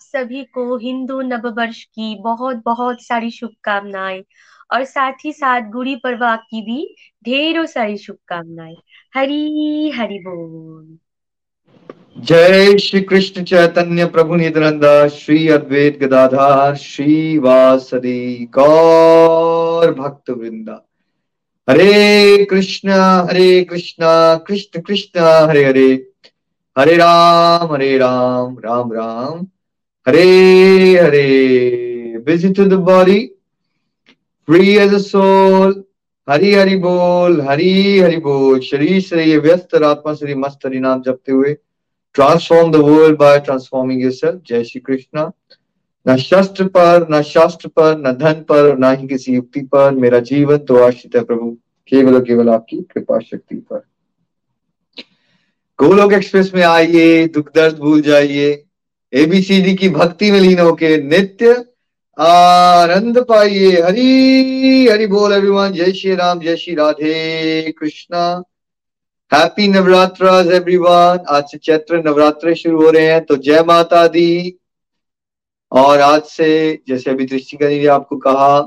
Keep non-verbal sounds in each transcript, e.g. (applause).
सभी को हिंदू नववर्ष की बहुत बहुत सारी शुभकामनाएँ और साथ ही साथ गुड़ी पड़वा की भी ढेरों सारी शुभकामनाएँ। हरी, हरि बोल। जय श्री कृष्ण चैतन्य प्रभु नित्यानंद श्री अद्वैत गदाधार श्री वासदी गौर भक्त वृंदा हरे कृष्ण हरे Krishna Krishna Krishna, Hare Hare. Hare Ram Hare Ram Ram Ram. Hare Hare. Busy to the body, free as a soul. Hari Hari बोल हरी हरि बोल शरीर से व्यस्त आत्मा से मस्त हरि नाम जपते हुए transform the world by transforming yourself जय श्री कृष्णा न शस्त्र पर न शास्त्र पर न धन पर न ही किसी युक्ति पर मेरा जीवन तो आश्रित है प्रभु केवल और केवल आपकी कृपा शक्ति पर गोलोक एक्सप्रेस में आइए दुख दर्द भूल जाइए एबीसीडी की भक्ति में लीन होके नित्य आनंद पाइए। हरी, हरि बोल एवरीवन जय श्री राम, जय श्री राधे कृष्णा। हैप्पी नवरात्र एवरीवन आज से चैत्र नवरात्र शुरू हो रहे हैं तो जय माता दी। और आज से, जैसे अभी दृष्टिका ने आपको कहा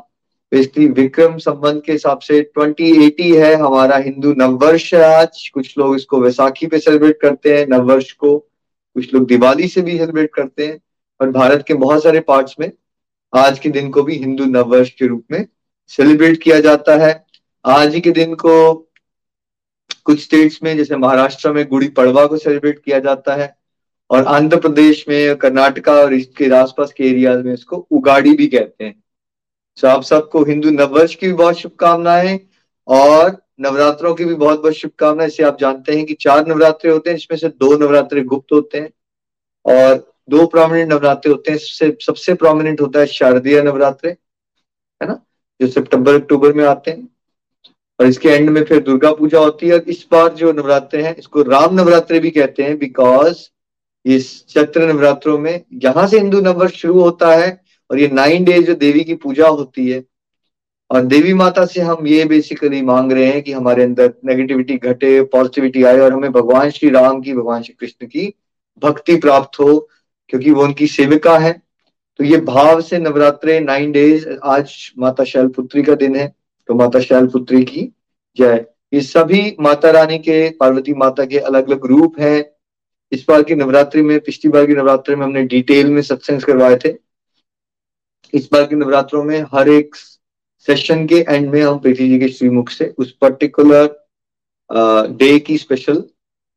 बेसिकली विक्रम संबंध के हिसाब से 2080 है, हमारा हिंदू नववर्ष है आज। कुछ लोग इसको वैसाखी पे सेलिब्रेट करते हैं नववर्ष को। कुछ लोग दिवाली से भी सेलिब्रेट करते हैं, और भारत के बहुत सारे पार्ट्स में आज के दिन को भी हिंदू नववर्ष के रूप में सेलिब्रेट किया जाता है। आज ही के दिन को कुछ स्टेट्स में, जैसे महाराष्ट्र में गुड़ी पड़वा को सेलिब्रेट किया जाता है, और आंध्र प्रदेश में, कर्नाटका और इसके आसपास के एरियाज़ में इसको उगाड़ी भी कहते हैं। तो आप सबको हिंदू नववर्ष की भी बहुत शुभकामनाएँ, और नवरात्रों की भी बहुत बहुत शुभकामनाएँ। इसे आप जानते हैं कि चार नवरात्रे होते हैं, इसमें से दो नवरात्रे गुप्त होते हैं और दो प्रोमिनेंट नवरात्रे होते हैं। सबसे सबसे प्रोमिनेंट होता है शारदीय नवरात्रे, है ना, जो सितंबर, अक्टूबर में आते हैं। और इसके एंड में फिर दुर्गा पूजा होती है। और इस बार जो नवरात्रे हैं, इसको राम नवरात्रे भी कहते हैं बिकॉज़ इस चैत्र नवरात्रों में, यहाँ से हिंदू नववर्ष शुरू होता है और ये नाइन डेज़ जो देवी की पूजा होती है और देवी माता से हम ये बेसिकली मांग रहे हैं कि हमारे अंदर नेगेटिविटी घटे पॉजिटिविटी आए और हमें भगवान श्री राम की, भगवान श्री कृष्ण की भक्ति प्राप्त हो, क्योंकि वो उनकी सेविका है। तो ये भाव से नवरात्रे नाइन डेज़ आज माता शैलपुत्री का दिन है तो माता शैलपुत्री की जय। ये सभी माता रानी के, पार्वती माता के अलग अलग रूप हैं। इस बार की नवरात्रि में, पिछली बार की नवरात्रि में हमने डिटेल में सत्संग करवाए थे। इस बार के नवरात्रों में हर एक सेशन के एंड में हम प्रीति जी के श्रीमुख से उस पर्टिकुलर डे की स्पेशल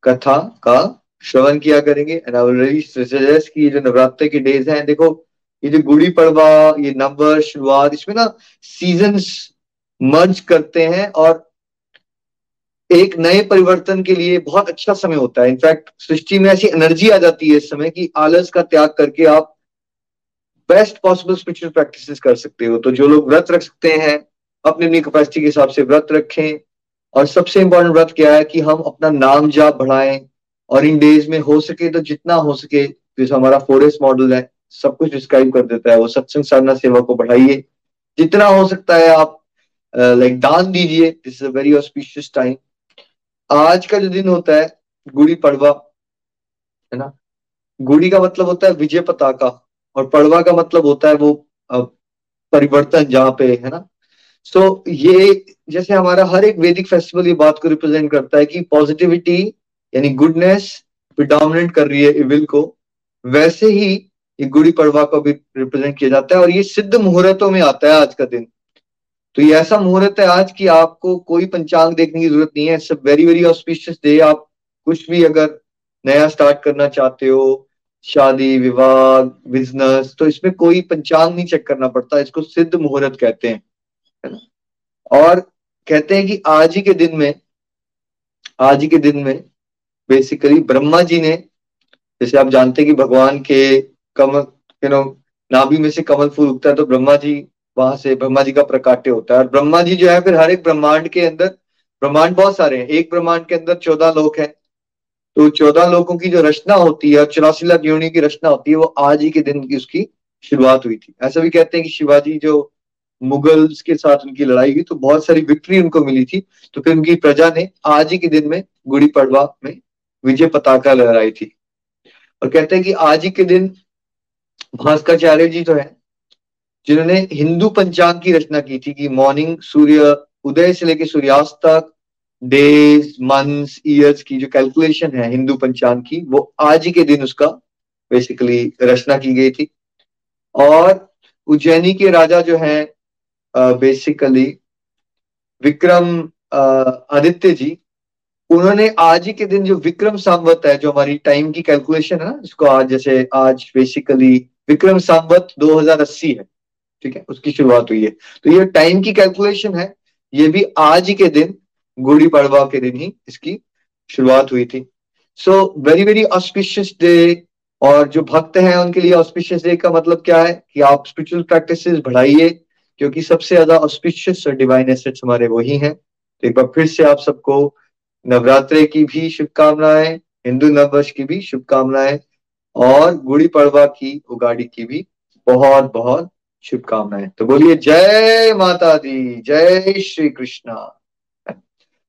कथा का श्रवण किया करेंगे। एंड आई विल सजेस्ट कि ये जो नवरात्र के डेज़ हैं, देखो, ये जो गुड़ी पड़वा, ये नववर्ष, शुरुआत, इसमें ना सीजन्स मर्ज करते हैं और एक नए परिवर्तन के लिए बहुत अच्छा समय होता है। इनफैक्ट सृष्टि में ऐसी एनर्जी आ जाती है इस समय कि आलस का त्याग करके आप बेस्ट पॉसिबल स्पिरिचुअल प्रैक्टिसेस कर सकते हो। तो जो लोग व्रत रख सकते हैं, अपनी अपनी कैपेसिटी के हिसाब से व्रत रखें। और सबसे इंपॉर्टेंट व्रत क्या है कि हम अपना नाम जाप बढ़ाएँ और इन डेज़ में हो सके तो जितना हो सके, जैसे हमारा फोरेस्ट मॉडल है, सब कुछ डिस्क्राइब कर देता है। वो सत्संग साधना सेवा को बढ़ाइए। जितना हो सकता है आप लाइक दान दीजिए। This is a very auspicious time आज का जो दिन होता है, गुड़ी पड़वा, है ना? गुड़ी का मतलब होता है विजय पताका। और पड़वा का मतलब होता है वो परिवर्तन जहाँ पे है ना? सो so, ये जैसे हमारा हर एक वैदिक फेस्टिवल ये बात को रिप्रेजेंट करता है कि पॉजिटिविटी यानी गुडनेस प्रिडोमिनेट कर रही है इविल को वैसे ही ये गुड़ी पड़वा को भी रिप्रेजेंट किया जाता है और ये सिद्ध मुहूर्तों में आता है आज का दिन। तो ये ऐसा मुहूर्त है आज कि आपको कोई पंचांग देखने की ज़रूरत नहीं है सब वेरी वेरी ऑस्पिशियस डे आप कुछ भी अगर नया स्टार्ट करना चाहते हो शादी विवाह बिज़नेस तो इसमें कोई पंचांग नहीं चेक करना पड़ता, इसको सिद्ध मुहूर्त कहते हैं और कहते हैं कि आज ही के दिन में, आज ही के दिन में बेसिकली ब्रह्मा जी ने, जैसे आप जानते हैं कि भगवान के कमल यू नो नाभि में से कमल फूल उगता है तो ब्रह्मा जी वहाँ से, ब्रह्मा जी का प्रकाट्य होता है। और ब्रह्मा जी जो है, फिर हर एक ब्रह्मांड के अंदर, ब्रह्मांड बहुत सारे हैं, एक ब्रह्मांड के अंदर चौदह लोग हैं तो चौदह लोगों की जो रचना होती है चौरासी लाख योनि की रचना होती है, वो आज ही के दिन की उसकी शुरुआत हुई थी। ऐसा भी कहते हैं कि शिवाजी जो मुगल्स के साथ उनकी लड़ाई हुई तो बहुत सारी विक्ट्री उनको मिली थी। तो फिर उनकी प्रजा ने आज ही के दिन में गुड़ी पड़वा में विजय पताका लहराई थी। और कहते हैं कि आज ही के दिन भास्कराचार्य जी तो है, जिन्होंने हिंदू पंचांग की रचना की थी कि मॉर्निंग सूर्य, उदय से लेकर सूर्यास्त तक डेज़ मंथ्स ईयर्स की जो कैलकुलेशन है हिंदू पंचांग की, वो आज ही के दिन उसका बेसिकली रचना की गई थी। और उज्जैनी के राजा जो है बेसिकली विक्रम आदित्य जी, उन्होंने आज ही के दिन जो विक्रम संवत है, जो हमारी टाइम की कैलकुलेशन है ना, जिसको आज जैसे आज बेसिकली विक्रम संवत 2080 है, ठीक है? उसकी शुरुआत हुई है। तो ये टाइम की कैलकुलेशन है, ये भी आज ही के दिन गुड़ी पड़वा के दिन ही इसकी शुरुआत हुई थी। So very very auspicious day और जो भक्त हैं उनके लिए ऑस्पिशियस डे का मतलब क्या है कि आप स्पिरिचुअल प्रैक्टिस बढ़ाइए, क्योंकि सबसे ज़्यादा ऑस्पिशियस और डिवाइन एसेट्स हमारे वही हैं। तो एक बार फिर से आप सबको नवरात्रे की भी शुभकामनाएँ, हिंदू नववर्ष की भी शुभकामनाएँ, और गुड़ी पड़वा की उगाड़ी की भी बहुत बहुत शुभकामनाएँ। तो बोलिए, जय माता दी, जय श्री कृष्णा।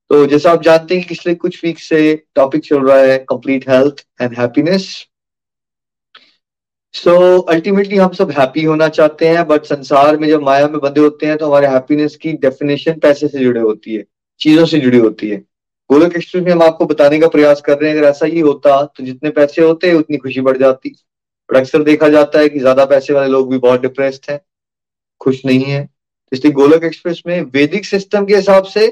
तो जैसा आप जानते हैं कि पिछले कुछ वीक से टॉपिक चल रहा है complete health and happiness so ultimately हम सब हैप्पी होना चाहते हैं बट संसार में जब माया में बंधे होते हैं तो हमारे हैप्पीनेस की डेफिनेशन पैसे से जुड़े होती है, चीज़ों से जुड़ी होती है। गोलक एक्सप्रेस में हम आपको बताने का प्रयास कर रहे हैं, अगर ऐसा ही होता तो जितने पैसे होते, उतनी खुशी बढ़ जाती। बट अक्सर देखा जाता है कि ज़्यादा पैसे वाले लोग भी बहुत डिप्रेस्ड हैं, खुश नहीं है। इसलिए गोलक एक्सप्रेस में वैदिक सिस्टम के हिसाब से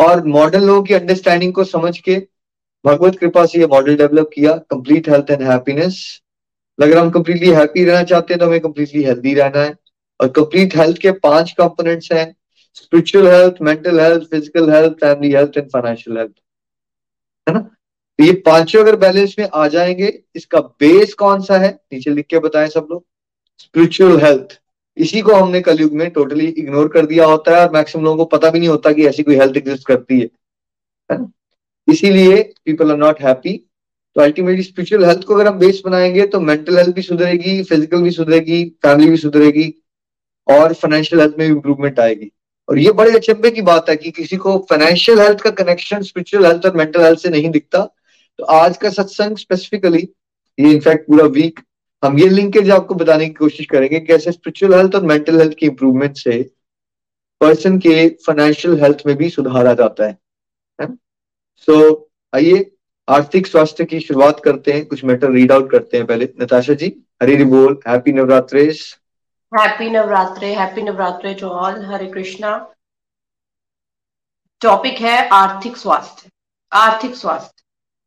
और मॉडर्न लोगों की अंडरस्टैंडिंग को समझ के भगवत कृपा से ये मॉडल डेवलप किया कंप्लीट हेल्थ एंड हैप्पीनेस अगर हम कंप्लीटली हैप्पी रहना चाहते हैं तो हमें कंप्लीटली हेल्दी रहना है। और कंप्लीट हेल्थ के पाँच कंपोनेंट्स हैं spiritual health mental health physical health family health and financial health है ना? तो ये पाँचों अगर बैलेंस में आ जाएँगे, इसका बेस कौन सा है? नीचे लिख के बताएँ सब लोग। स्पिरिचुअल हेल्थ इसी को हमने कलयुग में टोटली इग्नोर कर दिया होता है और मैक्सिमम लोगों को पता भी नहीं होता कि ऐसी कोई हेल्थ एग्जिस्ट करती है इसीलिए पीपल आर नॉट हैप्पी तो अल्टीमेटली स्पिरिचुअल हेल्थ को अगर हम बेस बनाएँगे तो मेंटल हेल्थ भी सुधरेगी फ़िज़िकल भी सुधरेगी फैमिली भी सुधरेगी और फाइनेंशियल हेल्थ में इंप्रूवमेंट आएगी। और ये बड़े अचंभे की बात है कि किसी को फाइनेंशियल हेल्थ का कनेक्शन स्पिरिचुअल हेल्थ और मेंटल हेल्थ से नहीं दिखता। तो आज का सत्संग स्पेसिफिकली ये इनफैक्ट पूरा वीक हम ये लिंकेज आपको बताने की कोशिश करेंगे कैसे स्पिरिचुअल हेल्थ और मेंटल हेल्थ की इंप्रूवमेंट से पर्सन के फाइनेंशियल हेल्थ में भी सुधार आ जाता है सो so, आइए आर्थिक स्वास्थ्य की शुरुआत करते हैं कुछ मैटर रीड आउट करते हैं पहले। नताशा जी हरी बोल happy Navratres happy Navratre happy Navratre to all Hare Krishna. Topic है आर्थिक स्वास्थ्य आर्थिक स्वास्थ्य।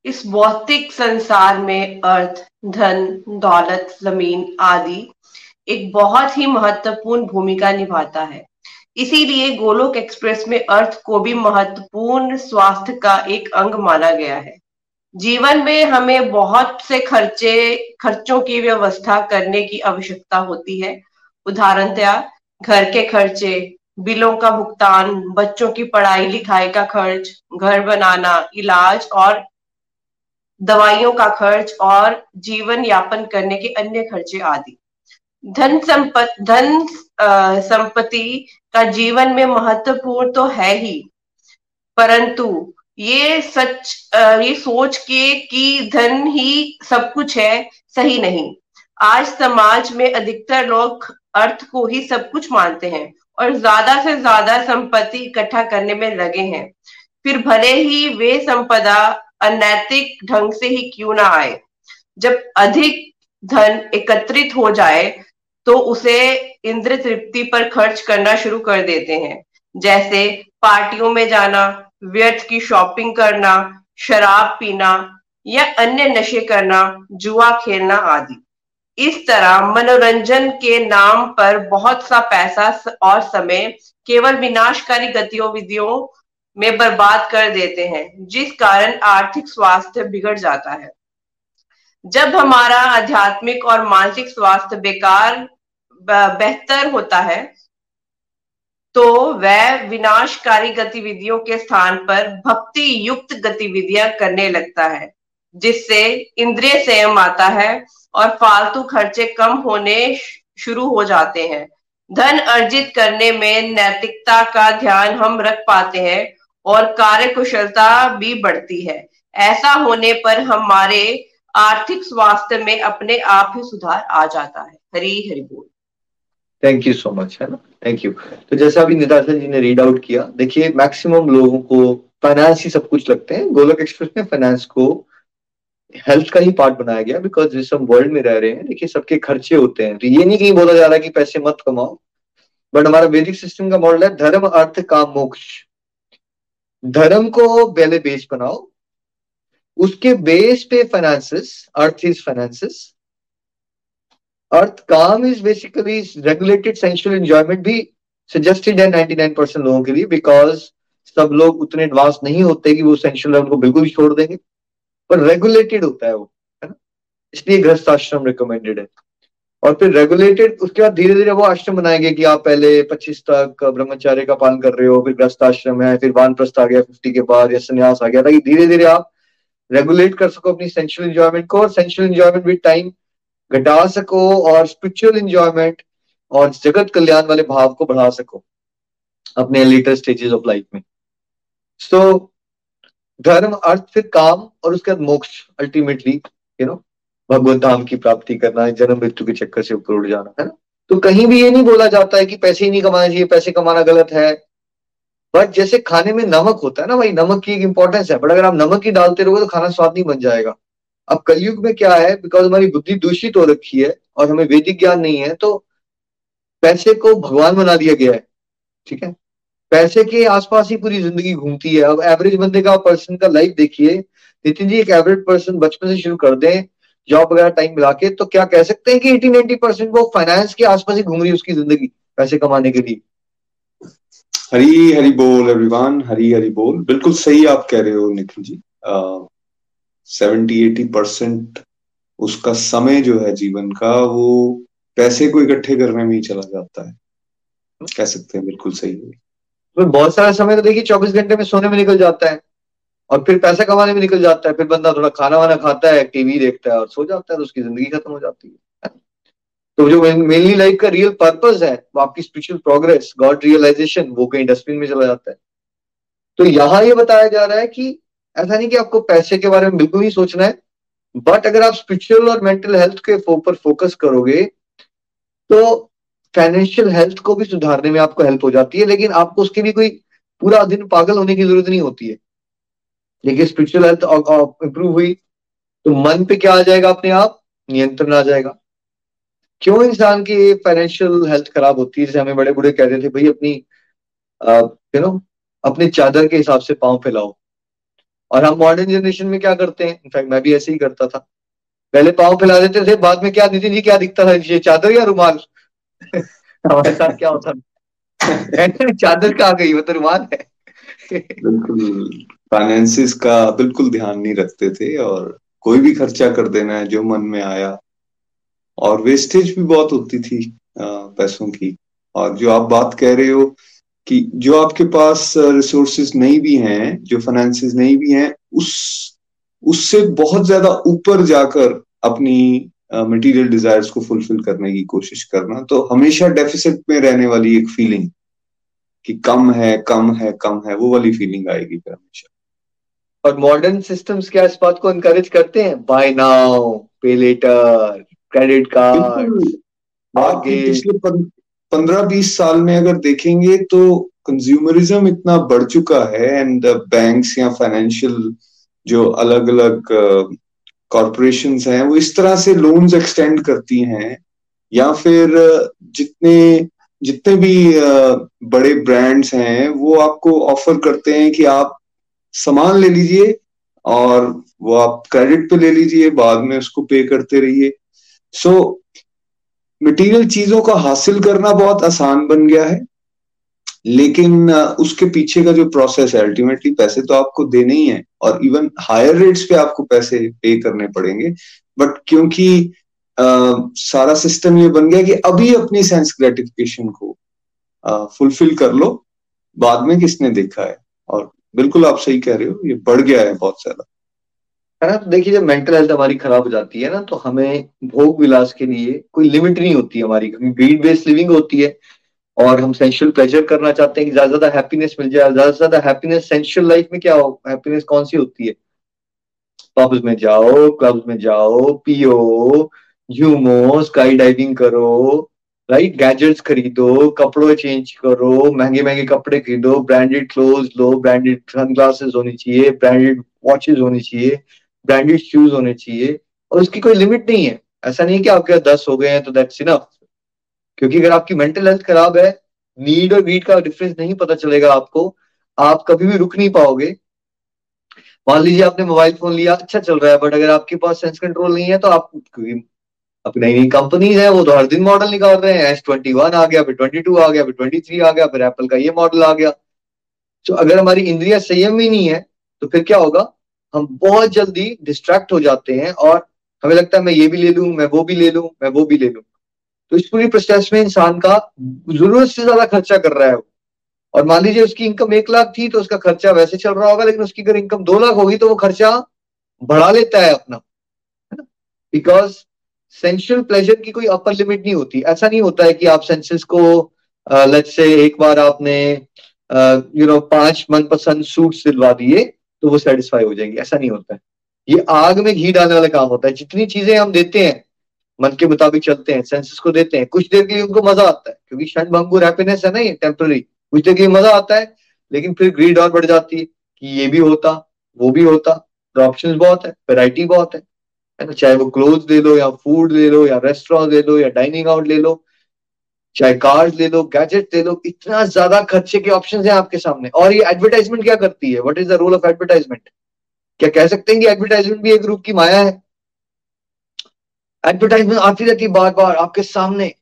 इस भौतिक संसार में अर्थ, धन, दौलत, ज़मीन आदि एक बहुत ही महत्वपूर्ण भूमिका निभाता है। इसीलिए गोलोक एक्सप्रेस में अर्थ को भी महत्वपूर्ण स्वास्थ्य का एक अंग माना गया है। जीवन में हमें बहुत से खर्चे, खर्चों की व्यवस्था करने की आवश्यकता होती है। उदाहरणतया घर के खर्चे, बिलों का भुगतान, बच्चों की पढ़ाई लिखाई का खर्च, घर बनाना, इलाज और दवाइयों का खर्च और जीवन यापन करने के अन्य खर्चे आदि। धन संपत, धन संपत्ति का जीवन में महत्वपूर्ण तो है ही। परंतु ये सच ये सोच के कि धन ही सब कुछ है, सही नहीं। आज समाज में अधिकतर लोग अर्थ को ही सब कुछ मानते हैं और ज़्यादा से ज़्यादा संपत्ति इकट्ठा करने में लगे हैं। फिर भले ही वे संपदा अनैतिक ढंग से ही क्यों ना आए? जब अधिक धन एकत्रित हो जाए तो उसे इंद्र तृप्ति पर खर्च करना शुरू कर देते हैं। जैसे पार्टियों में जाना, व्यर्थ की शॉपिंग करना, शराब पीना या अन्य नशे करना, जुआ खेलना आदि। इस तरह मनोरंजन के नाम पर बहुत सा पैसा और समय केवल विनाशकारी गतिविधियों में बर्बाद कर देते हैं, जिस कारण आर्थिक स्वास्थ्य बिगड़ जाता है। जब हमारा आध्यात्मिक और मानसिक स्वास्थ्य बेकार बेहतर होता है तो वह विनाशकारी गतिविधियों के स्थान पर भक्ति युक्त गतिविधियाँ करने लगता है, जिससे इंद्रिय संयम आता है और फालतू खर्चे कम होने शुरू हो जाते हैं। धन अर्जित करने में नैतिकता का ध्यान हम रख पाते हैं और कार्य कुशलता भी बढ़ती है। ऐसा होने पर हमारे आर्थिक स्वास्थ्य में अपने आप ही सुधार आ जाता है। हरी हरि बोल। थैंक यू सो मच है ना? थैंक यू तो जैसा अभी निताशा जी ने रीड आउट किया, देखिए मैक्सिमम लोगों को फाइनेंस ही सब कुछ लगते हैं। गोलक एक्सप्रेस में फाइनेंस को हेल्थ का ही पार्ट बनाया गया बिकॉज़ जिस हम वर्ल्ड में रह रहे हैं, देखिए, सबके खर्चे होते हैं। तो ये नहीं कहीं बोला जा रहा है कि पैसे मत कमाओ बट हमारा वैदिक सिस्टम का मॉडल है, धर्म, अर्थ, काम, मोक्ष। धर्म को पहले बेस बनाओ, उसके बेस पे फाइनेंसिस अर्थ इज़ फाइनेंसिस अर्थ काम is basically regulated sensual enjoyment भी सजेस्टेड है 99 परसेंट लोगों के लिए बिकॉज़ सब लोग उतने एडवांस नहीं होते कि वो सेंशुअल उनको बिल्कुल भी छोड़ देंगे, पर रेगुलेटेड होता है वो, है ना? इसलिए गृहस्थ आश्रम रिकमेंडेड है। और फिर रेगुलेटेड उसके बाद धीरे धीरे वो आश्रम बनाएँगे कि आप पहले 25 तक ब्रह्मचार्य का पालन कर रहे हो फिर ग्रस्त आश्रम है फिर वान प्रस्थ आ गया फिफ्टी के बाद या संन्यास आ गया ताकि धीरे धीरे आप रेगुलेट कर सको अपनी सेंशुअल इंजॉयमेंट को और सेंशुअल इंजॉयमेंट विद टाइम घटा सको और स्पिरिचुअल इंजॉयमेंट और जगत कल्याण वाले भाव को बढ़ा सको अपने लेटर स्टेजेस ऑफ़ लाइफ में। सो so, धर्म अर्थ फिर काम और उसके बाद मोक्ष अल्टीमेटली यू नो भगवत धाम की प्राप्ति करना है, जन्म मृत्यु के चक्कर से ऊपर उड़ जाना, है ना? तो कहीं भी ये नहीं बोला जाता है कि पैसे ही नहीं कमाना चाहिए, पैसे कमाना गलत है। बट जैसे खाने में नमक होता है ना भाई, नमक की एक इंपॉर्टेंस है। बट अगर आप नमक ही डालते रहोगे तो खाना स्वाद नहीं बन जाएगा। अब कलयुग में क्या है बिकॉज़ हमारी बुद्धि दूषित हो रखी है और हमें वैदिक ज्ञान नहीं है तो पैसे को भगवान बना दिया गया है, ठीक है? पैसे के आसपास ही पूरी ज़िंदगी घूमती है। अब एवरेज बंदे का पर्सन का लाइफ देखिए। नितिन जी, एक एवरेज पर्सन बचपन से शुरू कर दें। जॉब वगैरह टाइम मिला के तो क्या कह सकते हैं कि एटी नाइनटी परसेंट वो फाइनेंस के आसपास ही घूम रही है उसकी ज़िंदगी पैसे कमाने के लिए? हरी हरी बोल एवरीवन हरी हरी बोल. बिल्कुल सही आप कह रहे हो Nikhil ji. Seventy eighty percent उसका समय जो है जीवन का वो पैसे को इकट्ठे करने में ही चला जाता है। कह सकते हैं बिल्कुल सही है। तो बहुत सारा समय तो देखिए चौबीस घंटे में सोने में निकल जाता है। और फिर पैसा कमाने में निकल जाता है, फिर बंदा थोड़ा खाना वाना खाता है, टीवी देखता है और सो जाता है तो उसकी ज़िंदगी खत्म हो जाती है। तो जो मेनली लाइफ का रियल पर्पज है, वो आपकी स्पिरिचुअल प्रोग्रेस गॉड रियलाइजेशन वो कहीं डस्टबिन में चला जाता है। तो यहाँ ये बताया जा रहा है कि ऐसा नहीं कि आपको पैसे के बारे में बिल्कुल नहीं सोचना है बट अगर आप स्पिरिचुअल और मेंटल हेल्थ के ऊपर फोकस करोगे तो फाइनेंशियल हेल्थ को भी सुधारने में आपको हेल्प हो जाती है, लेकिन आपको उसके लिए कोई पूरा दिन पागल होने की ज़रूरत नहीं होती है। देखिए स्पिरिचुअल हेल्थ इंप्रूव हुई तो मन पे क्या आ जाएगा अपने आप? नियंत्रण आ जाएगा। क्यों इंसान की फाइनेंशियल हेल्थ खराब होती है? जैसे हमें बड़े बूढ़े कहते थे, भाई अपनी यू नो अपने चादर के हिसाब से पाँव फैलाओ। और हम मॉडर्न जनरेशन में क्या करते हैं? इनफैक्ट मैं भी ऐसे ही करता था। पहले पाँव फैला देते थे, बाद में क्या, नितिन जी, क्या दिखता था? ये चादर या रुमाल? हमारे साथ क्या होता (laughs) चादर कहाँ गई? वो तो रुमाल है। फाइनेंसिस का बिल्कुल ध्यान नहीं रखते थे और कोई भी खर्चा कर देना है, जो मन में आया। और वेस्टेज भी बहुत होती थी पैसों की। और जो आप बात कह रहे हो कि जो आपके पास रिसोर्सेज नहीं भी हैं, जो फाइनेंसिस नहीं भी हैं, उस, उससे बहुत ज़्यादा ऊपर जाकर अपनी मटेरियल डिजायर्स को फुलफिल करने की कोशिश करना तो हमेशा डेफिसिट में रहने वाली एक फीलिंग कि कम है कम है कम है, वो वाली फीलिंग आएगी फिर हमेशा। और मॉडर्न सिस्टम्स क्या इस बात को इनकरेज करते हैं? Buy now pay later credit card पिछले पंद्रह बीस साल में अगर देखेंगे तो कंज्यूमरिज्म इतना बढ़ चुका है एंड बैंक्स या फाइनेंशियल जो अलग अलग कॉरपोरेशन uh, हैं वो इस तरह से लोन्स एक्सटेंड करती हैं या फिर जितने जितने भी बड़े ब्रांड्स हैं वो आपको ऑफ़र करते हैं कि आप सामान ले लीजिए और वो आप क्रेडिट पे ले लीजिए बाद में उसको पे करते रहिए। सो मटेरियल चीज़ों का हासिल करना बहुत आसान बन गया है। लेकिन उसके पीछे का जो प्रोसेस है अल्टीमेटली पैसे तो आपको देने ही है और इवन हायर रेट्स पे आपको पैसे पे करने पड़ेंगे। बट क्योंकि आ, सारा सिस्टम ये बन गया कि अभी अपनी सेंस ग्रेटिफिकेशन को फुलफिल कर लो। बाद में किसने देखा है? और बिल्कुल आप सही कह रहे हो, ये बढ़ गया है बहुत ज़्यादा। है ना तो देखिए, जब मेंटल हेल्थ हमारी खराब हो जाती है ना तो हमें भोग विलास के लिए कोई लिमिट नहीं होती हमारी ग्रीड बेस्ड लिविंग होती है, और हम सेंशुअल प्लेजर करना चाहते हैं कि ज़्यादा ज़्यादा हैप्पीनेस मिल जाए ज़्यादा से ज़्यादा हैप्पीनेस सेंशुअल लाइफ में क्या हो हैप्पीनेस कौन सी होती है? पब्स में जाओ क्लब्स में जाओ, पियो, झूमो स्काई डाइविंग करो राइट गैजेट्स खरीदो, कपड़ों चेंज करो, महँगे महँगे कपड़े खरीदो ब्रांडेड क्लोथ लो ब्रांडेड सन ग्लासेस होनी चाहिए ब्रांडेड वॉचेस होनी चाहिए ब्रांडेड शूज़ होने चाहिए, और उसकी कोई लिमिट नहीं है। ऐसा नहीं कि आपके दस हो गए हैं तो दैट्स इनफ क्योंकि अगर आपकी मेंटल हेल्थ खराब है नीड और नीड का डिफरेंस नहीं पता चलेगा आपको, आप कभी भी रुक नहीं पाओगे। मान लीजिए आपने मोबाइल फ़ोन लिया अच्छा चल रहा है बट अगर आपके पास सेंस कंट्रोल नहीं है तो आप अब नई नई कंपनीज़ है, वो तो हर दिन मॉडल निकाल रहे हैं। एस ट्वेंटी वन आ गया, फिर ट्वेंटी टू आ गया, फिर ट्वेंटी थ्री आ गया, फिर एप्पल का ये मॉडल आ गया। तो अगर हमारी इंद्रिया संयम ही नहीं है तो फिर क्या होगा? हम बहुत जल्दी डिस्ट्रैक्ट हो जाते हैं और हमें लगता है, मैं ये भी ले लू, मैं वो भी ले लू, मैं वो भी ले लू। तो इस पूरी प्रोसेस में इंसान का ज़रूरत से ज़्यादा खर्चा कर रहा है और मान लीजिए उसकी इनकम एक लाख थी तो उसका खर्चा वैसे चल रहा होगा, लेकिन उसकी अगर इनकम दो लाख होगी तो वो खर्चा बढ़ा लेता है अपना, है ना? बिकॉज़ सेंशुअल प्लेजर की कोई अपर लिमिट नहीं होती। ऐसा नहीं होता है कि आप सेंसेस को लट से एक बार आपने यू नो पाँच मनपसंद सूट सिलवा दिए तो वो सेटिस्फाई हो जाएँगे। ऐसा नहीं होता है। ये आग में घी डालने वाला काम होता है। जितनी चीज़ें हम देते हैं, मन के मुताबिक चलते हैं सेंसेस को देते हैं, कुछ देर के लिए उनको मज़ा आता है, क्योंकि क्षण भंगुर हैप्पीनेस है ना ये टेम्पररी कुछ देर के लिए मज़ा आता है, लेकिन फिर ग्रीड और बढ़ जाती है कि ये भी होता, वो भी होता। ऑप्शन बहुत है वेराइटी बहुत है। है ना चाहे वो क्लोथ ले लो या फ़ूड ले लो या रेस्टोरेंट ले लो या डाइनिंग आउट ले लो, चाहे कार्ड ले लो गैजेट ले लो, इतना ज़्यादा खर्चे के ऑप्शन है आपके सामने। और ये एडवर्टाइजमेंट क्या करती है? What is the role of advertisement क्या कह सकते हैं कि एडवर्टाइजमेंट भी एक ग्रुप की माया है? एडवर्टाइजमेंट आती रहती है बार बार आपके सामने।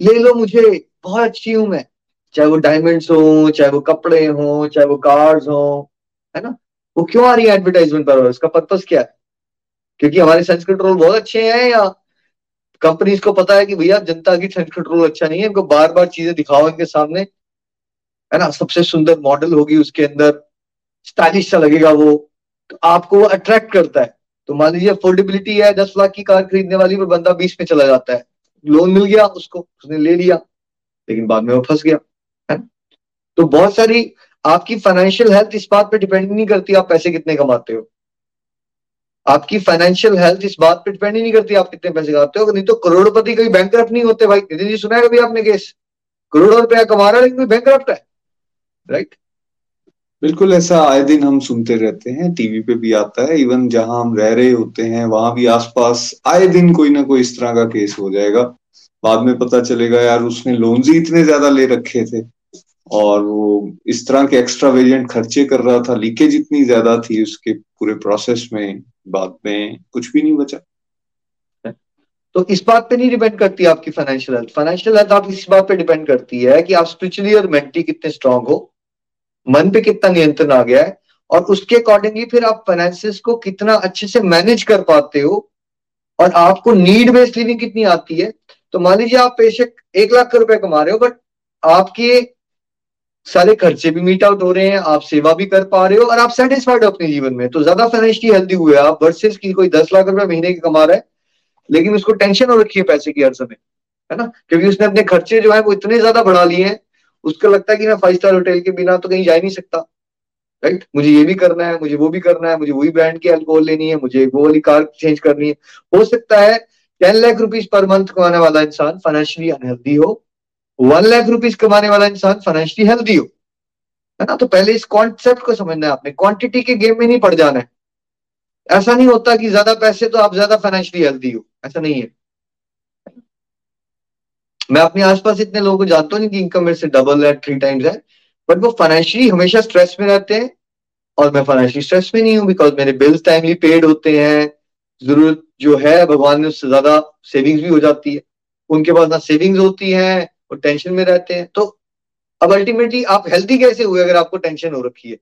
ले लो मुझे, बहुत अच्छी हूँ मैं। चाहे वो डायमंड्स हो, चाहे वो कपड़े हो, चाहे वो कार्स हो, है ना? वो क्यों आ रही है एडवर्टाइजमेंट पर उसका पर्पज क्या है? क्योंकि हमारे सेंस कंट्रोल बहुत अच्छे हैं या कंपनीज़ को पता है कि भैया जनता की सेंस कंट्रोल अच्छा नहीं है, इनको बार बार चीज़ें दिखाओ इनके सामने। है ना? सबसे सुंदर मॉडल होगी उसके अंदर। स्टाइलिश सा लगेगा वो। तो आपको वो अट्रैक्ट करता है। तो मान लीजिए अफोर्डेबिलिटी है, दस लाख की कार खरीदने वाली पर बंदा बीस में चला जाता है। लोन मिल गया उसको, उसने ले लिया, लेकिन बाद में वो फंस गया। है तो बहुत सारी आपकी फाइनेंशियल हेल्थ इस बात पे डिपेंड नहीं करती आप पैसे कितने कमाते हो। आपकी फाइनेंशियल हेल्थ इस बात पे डिपेंड ही नहीं करती आप कितने पैसे कमाते हो। नहीं तो करोड़पति कभी बैंक नहीं होते भाई। नितिन जी, सुना है कभी आपने केस करोड़ों रुपया कमा रहा है, लेकिन बैंक है? राइट बिल्कुल ऐसा आए दिन हम सुनते रहते हैं। टीवी पे भी आता है। इवन जहाँ हम रह रहे होते हैं, वहाँ भी आसपास आए दिन कोई ना कोई इस तरह का केस हो जाएगा। बाद में पता चलेगा, यार उसने लोन ही इतने ज़्यादा ले रखे थे। और वो इस तरह के एक्स्ट्रा वेरियंट खर्चे कर रहा था। लीकेज इतनी ज़्यादा थी उसके पूरे प्रोसेस में, बाद में कुछ भी नहीं बचा। तो इस बात पे नहीं डिपेंड करती आपकी फाइनेंशियल हेल्थ फाइनेंशियल हेल्थ आप इस बात पे डिपेंड करती है कि आप स्पिरिचुअली और मेंटली कितने स्ट्रांग हो, मन पे कितना नियंत्रण आ गया है, और उसके अकॉर्डिंगली फिर आप फाइनेंसिस को कितना अच्छे से मैनेज कर पाते हो, और आपको नीड बेस्ड लिविंग कितनी आती है। तो मान लीजिए आप पेशक एक लाख रुपए कमा रहे हो बट आपके सारे खर्चे भी मीट आउट हो रहे हैं, आप सेवा भी कर पा रहे हो और आप सेटिस्फाइड हो अपने जीवन में। तो ज़्यादा फाइनेंशियली हेल्दी हुए आप, वर्सेस की कोई दस लाख रुपए महीने के कमा रहा है, लेकिन उसको टेंशन हो रखी है पैसे की हर समय, है ना? क्योंकि उसने अपने खर्चे जो है वो इतने ज़्यादा बढ़ा लिए हैं, उसको लगता है कि मैं फाइव स्टार होटल के बिना तो कहीं जा ही नहीं सकता। राइट मुझे ये भी करना है, मुझे वो भी करना है, मुझे वही ब्रांड की अल्कोहल लेनी है, मुझे वो वाली कार चेंज करनी है। हो सकता है ten lakh rupees per month कमाने वाला इंसान फाइनेंशियली अनहेल्दी हो वन लाख रुपीज़ कमाने वाला इंसान फाइनेंशियली हेल्दी हो। है ना? तो पहले इस कॉन्सेप्ट को समझना है आपने। क्वांटिटी के गेम में नहीं पड़ जाना है। ऐसा नहीं होता कि ज़्यादा पैसे तो आप ज़्यादा फाइनेंशियली हेल्दी हो। ऐसा नहीं है। मैं अपने आसपास इतने लोगों को जानता हूँ कि इनकम मेरे से डबल है थ्री टाइम्स है बट वो फाइनेंशियली हमेशा स्ट्रेस में रहते हैं और मैं फाइनेंशियली स्ट्रेस में नहीं हूँ बिकॉज़ मेरे बिल्स टाइमली पेड होते हैं। ज़रूरत जो है, भगवान ने उससे ज़्यादा सेविंग्स भी हो जाती है। उनके पास ना सेविंग्स होती है और टेंशन में रहते हैं। तो अब अल्टीमेटली आप हेल्थी कैसे हुए अगर आपको टेंशन हो रखी है?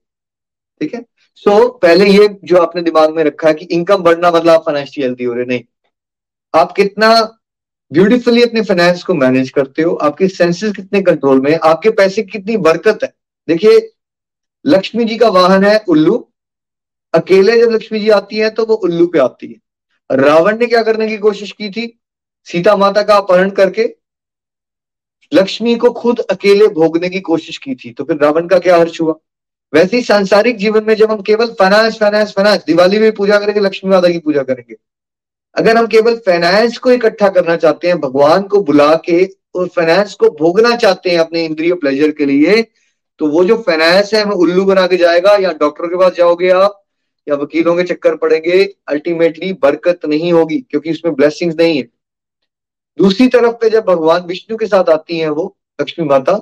ठीक है? सो पहले ये जो आपने दिमाग में रखा है कि इनकम बढ़ना मतलब आप फाइनेंशियली हेल्थी हो रहे नहीं। आप कितना ब्यूटीफुली अपने फाइनेंस को मैनेज करते हो, आपके सेंसेस कितने कंट्रोल में आपके पैसे कितनी बरकत है। देखिए, लक्ष्मी जी का वाहन है उल्लू। अकेले जब लक्ष्मी जी आती है तो वो उल्लू पे आती है। रावण ने क्या करने की कोशिश की थी? सीता माता का अपहरण करके लक्ष्मी को खुद अकेले भोगने की कोशिश की थी तो फिर रावण का क्या हर्ष हुआ? वैसे ही सांसारिक जीवन में जब हम केवल फाइनेंस फाइनेंस फाइनेंस दिवाली में पूजा करेंगे, लक्ष्मी माता की पूजा करेंगे। अगर हम केवल फाइनेंस को इकट्ठा करना चाहते हैं, भगवान को बुला के और फाइनेंस को भोगना चाहते हैं अपने इंद्रिय प्लेजर के लिए तो वो जो फाइनेंस है, हमें उल्लू बना के जाएगा, या डॉक्टर के पास जाओगे आप, या वकीलों के चक्कर पड़ेंगे अल्टीमेटली बरकत नहीं होगी, क्योंकि उसमें ब्लेसिंग्स नहीं है। दूसरी तरफ़ पे जब भगवान विष्णु के साथ आती है वो, लक्ष्मी माता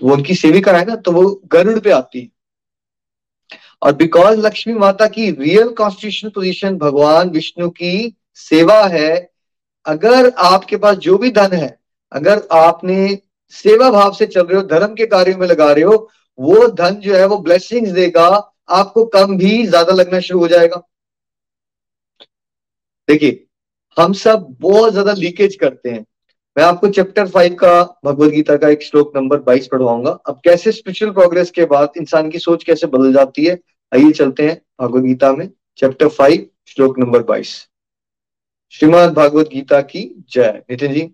तो वो उनकी सेविका है ना तो वो गरुड़ पे आती है। और बिकॉज़ लक्ष्मी माता की रियल कॉन्स्टिट्यूशन पोजीशन भगवान विष्णु की सेवा है, अगर आपके पास जो भी धन है, अगर आपने सेवा भाव से चल रहे हो, धर्म के कार्यों में लगा रहे हो, वो धन जो है वो ब्लेसिंग्स देगा, आपको कम भी ज़्यादा लगना शुरू हो जाएगा। देखिए हम सब बहुत ज़्यादा लीकेज करते हैं। मैं आपको चैप्टर फाइव का भगवत गीता का एक श्लोक नंबर बाईस पढ़वाऊँगा। अब कैसे स्पिरिचुअल प्रोग्रेस के बाद इंसान की सोच कैसे बदल जाती है, आइए चलते हैं भगवत गीता में चैप्टर फाइव श्लोक नंबर बाईस। श्रीमद भागवत गीता की जय। नितिन जी।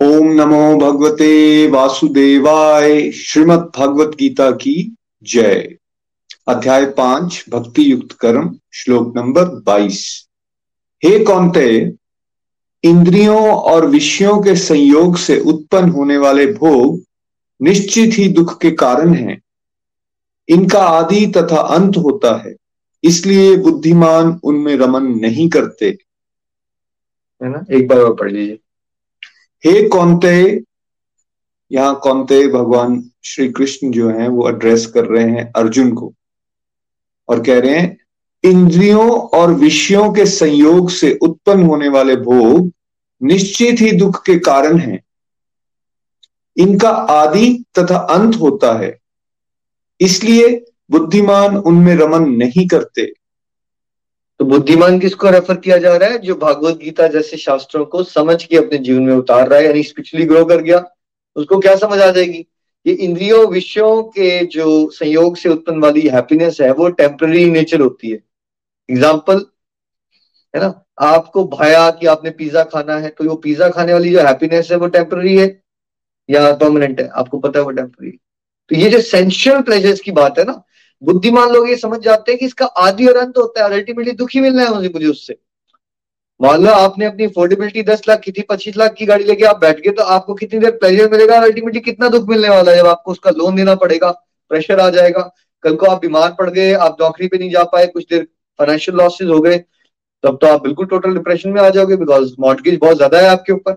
ओम नमो भगवते वासुदेवाय। श्रीमद भागवत गीता की जय। अध्याय पाँच, भक्ति युक्त कर्म, श्लोक नंबर बाईस। हे कौनते? इंद्रियों और विषयों के संयोग से उत्पन्न होने वाले भोग निश्चित ही दुख के कारण हैं। इनका आदि तथा अंत होता है इसलिए बुद्धिमान उनमें रमन नहीं करते। है ना? एक बार और पढ़ लीजिए। हे कौनते? यहाँ कौनते? भगवान श्री कृष्ण जो हैं वो एड्रेस कर रहे हैं अर्जुन को और कह रहे हैं इंद्रियों और विषयों के संयोग से उत्पन्न होने वाले भोग निश्चित ही दुख के कारण हैं। इनका आदि तथा अंत होता है। इसलिए बुद्धिमान उनमें रमन नहीं करते। तो बुद्धिमान किसको रेफर किया जा रहा है? जो भागवत गीता जैसे शास्त्रों को समझ के अपने जीवन में उतार रहा है, यानी स्पिरिचुअली ग्रो कर गया, उसको क्या समझ आ जाएगी ये इंद्रियों, विषयों के जो संयोग से उत्पन्न वाली हैप्पीनेस है, वो टेम्पररी नेचर होती है। एग्ज़ाम्पल है ना? आपको भाया कि आपने पिज्जा खाना है तो वो पिज्जा खाने वाली जो हैप्पीनेस है वो टेम्पररी है या परमानेंट है? आपको पता है वो टेम्पररी तो ये जो सेंशियल प्लेजर्स की बात है ना, बुद्धिमान लोग ये समझ जाते हैं कि इसका आदि और अंत होता है अल्टीमेटली दुखी मिलना है मुझे उससे। मान लो आपने अपनी अफोर्डेबिलिटी दस लाख की थी, पच्चीस लाख की गाड़ी लेके आप बैठ गए तो आपको कितनी देर प्लेजर मिलेगा, और अल्टीमेटली कितना दुख मिलने वाला है जब आपको उसका लोन देना पड़ेगा प्रेशर आ जाएगा। कल को आप बीमार पड़ गए, आप नौकरी पे नहीं जा पाए, कुछ देर फाइनेंशियल लॉसेज हो गए, तब तो आप बिल्कुल टोटल डिप्रेशन में आ जाओगे बिकॉज़ मॉर्टगेज बहुत ज़्यादा है आपके ऊपर।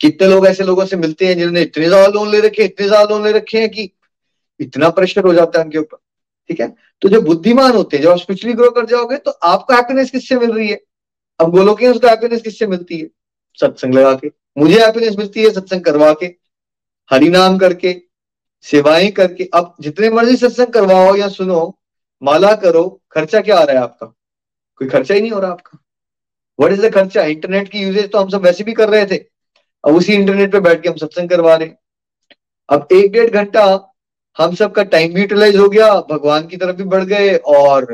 कितने लोग ऐसे लोगों से मिलते हैं जिन्होंने इतने ज़्यादा लोन ले रखे इतने ज़्यादा लोन ले रखे हैं कि इतना प्रेशर हो जाता है उनके ऊपर। ठीक है? तो जो बुद्धिमान होते हैं, जब आप स्पिरिचुअली ग्रो कर जाओगे तो आपको हैप्पीनेस किससे मिल रही है? अब बोलोगे उसको हैप्पीनेस किससे मिलती है? सत्संग लगा के। मुझे हैप्पीनेस मिलती है सत्संग करवा के। हरिनाम करके, सेवाएँ करके। अब जितने मर्ज़ी सत्संग करवाओ या सुनो माला करो, खर्चा क्या आ रहा है आपका? कोई खर्चा ही नहीं हो रहा आपका। वट इज़ द खर्चा? इंटरनेट की यूजेज तो हम सब वैसे भी कर रहे थे। अब उसी इंटरनेट पे बैठ के हम सत्संग करवा रहे अब एक डेढ़ घंटा हम सबका टाइम भी यूटिलाइज हो गया, भगवान की तरफ़ भी बढ़ गए और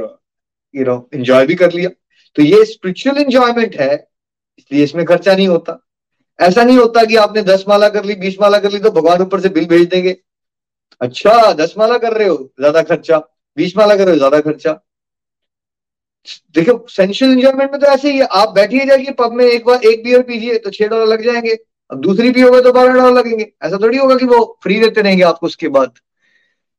यू नो एंजॉय भी कर लिया। तो ये स्पिरिचुअल एंजॉयमेंट है, इसलिए इसमें खर्चा नहीं होता। ऐसा नहीं होता कि आपने दस माला कर ली, बीस माला कर ली तो भगवान ऊपर से बिल भेज देंगे। अच्छा दस माला कर रहे हो, ज़्यादा खर्चा। बीस माला कर रहे हो, ज़्यादा खर्चा। देखो सेंशुअल एंजॉयमेंट में तो ऐसे ही है। आप बैठिए जाइए पब में, एक बार एक बियर पीजिए तो छह डॉलर लग जाएँगे। अब दूसरी पियोगे तो बारह डॉलर लगेंगे। ऐसा थोड़ी होगा कि वो फ्री देते रहेंगे आपको उसके बाद।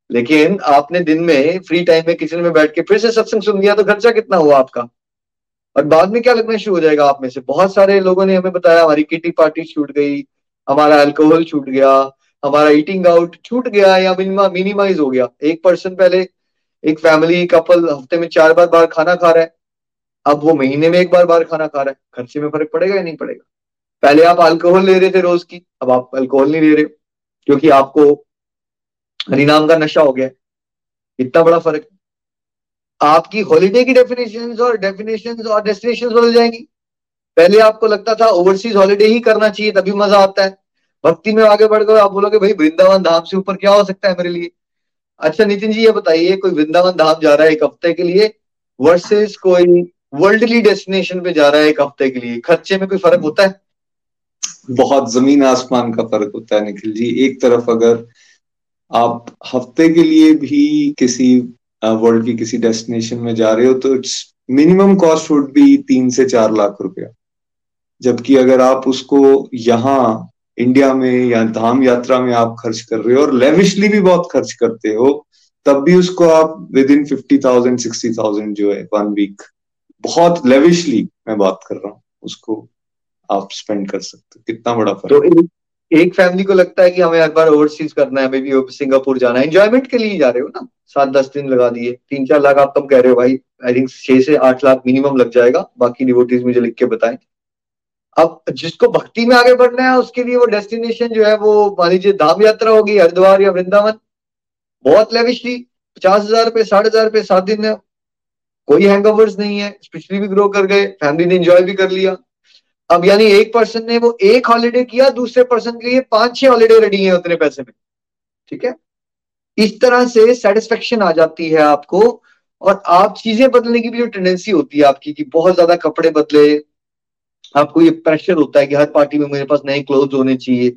लेकिन आपने दिन में फ्री टाइम में किचन में बैठ के फिर से सत्संग सुन लिया तो खर्चा कितना हुआ आपका? और बाद में क्या लगना शुरू हो जाएगा आप में से? बहुत सारे लोगों ने हमें बताया, हमारी किटी पार्टी छूट गई, हमारा अल्कोहल छूट गया, हमारा ईटिंग आउट छूट गया, या मिनिमा मिनिमाइज हो गया। एक पर्सन पहले एक फैमिली कपल हफ़्ते में चार बार बाहर खाना खा रहा है। अब वो महीने में एक बार बार खाना खा रहा है। खर्चे में फ़र्क पड़ेगा या नहीं पड़ेगा? पहले आप अल्कोहल ले रहे थे रोज की, अब आप अल्कोहल नहीं ले रहे हो, क्योंकि आपको हरिनाम का नशा हो गया इतना बड़ा फ़र्क है। आपकी हॉलीडे की डेफिनेशन और डेफिनेशन और डेस्टिनेशन बदल जाएँगी। पहले आपको लगता था ओवरसीज हॉलीडे ही करना चाहिए, तभी मज़ा आता है। भक्ति में आगे बढ़ गए, आप बोलोगे, भाई वृंदावन धाम से ऊपर क्या हो सकता है मेरे लिए? अच्छा नितिन जी, ये बताइए, कोई वृंदावन धाम जा रहा है एक हफ़्ते के लिए वर्सेस कोई वर्ल्डली डेस्टिनेशन पे जा रहा है एक हफ़्ते के लिए? खर्चे में कोई फ़र्क होता है? बहुत ज़मीन आसमान का फ़र्क होता है, निखिल जी। एक तरफ़ अगर आप हफ़्ते के लिए भी किसी वर्ल्ड की किसी डेस्टिनेशन में जा रहे हो तो it's minimum cost would be तीन से चार लाख रुपया। जबकि अगर आप उसको यहाँ इंडिया में या धाम यात्रा में आप खर्च कर रहे हो और लेविशली भी बहुत खर्च करते हो तब भी उसको आप within fifty thousand sixty thousand जो है वन वीक बहुत लेविशली मैं बात कर रहा हूँ उसको आप स्पेंड कर सकते हो। कितना बड़ा फ़र्क तो एक, एक फैमिली को लगता है कि हमें हर बार ओवरसीज करना है बी सिंगापुर जाना है एंजॉयमेंट के लिए जा रहे हो ना? सात दस दिन लगा दिए तीन चार लाख आप कम कह रहे हो भाई आई थिंक छह से आठ लाख मिनिमम लग जाएगा बाकी डिवोटीज मुझे लिख के बताएँ। अब जिसको भक्ति में आगे बढ़ना है, उसके लिए वो डेस्टिनेशन जो है, वो मान लीजिए धाम यात्रा होगी, हरिद्वार या वृंदावन। बहुत लेविशली पचास हज़ार रुपए साठ हज़ार रुपए सात दिन है। कोई हैंगओवर्स नहीं है। स्पिरिचुअली भी ग्रो कर गए फैमिली ने एंजॉय भी कर लिया। अब यानी एक पर्सन ने वो एक हॉलीडे किया, दूसरे पर्सन के लिए पाँच छह हॉलीडे रेडी है उतने पैसे में। ठीक है? इस तरह से सेटिस्फेक्शन आ जाती है आपको और आप चीज़ें बदलने की भी जो टेंडेंसी होती है आपकी कि बहुत ज़्यादा कपड़े बदले आपको ये प्रेशर होता है कि हर पार्टी में मेरे पास नए क्लोथ होने चाहिए।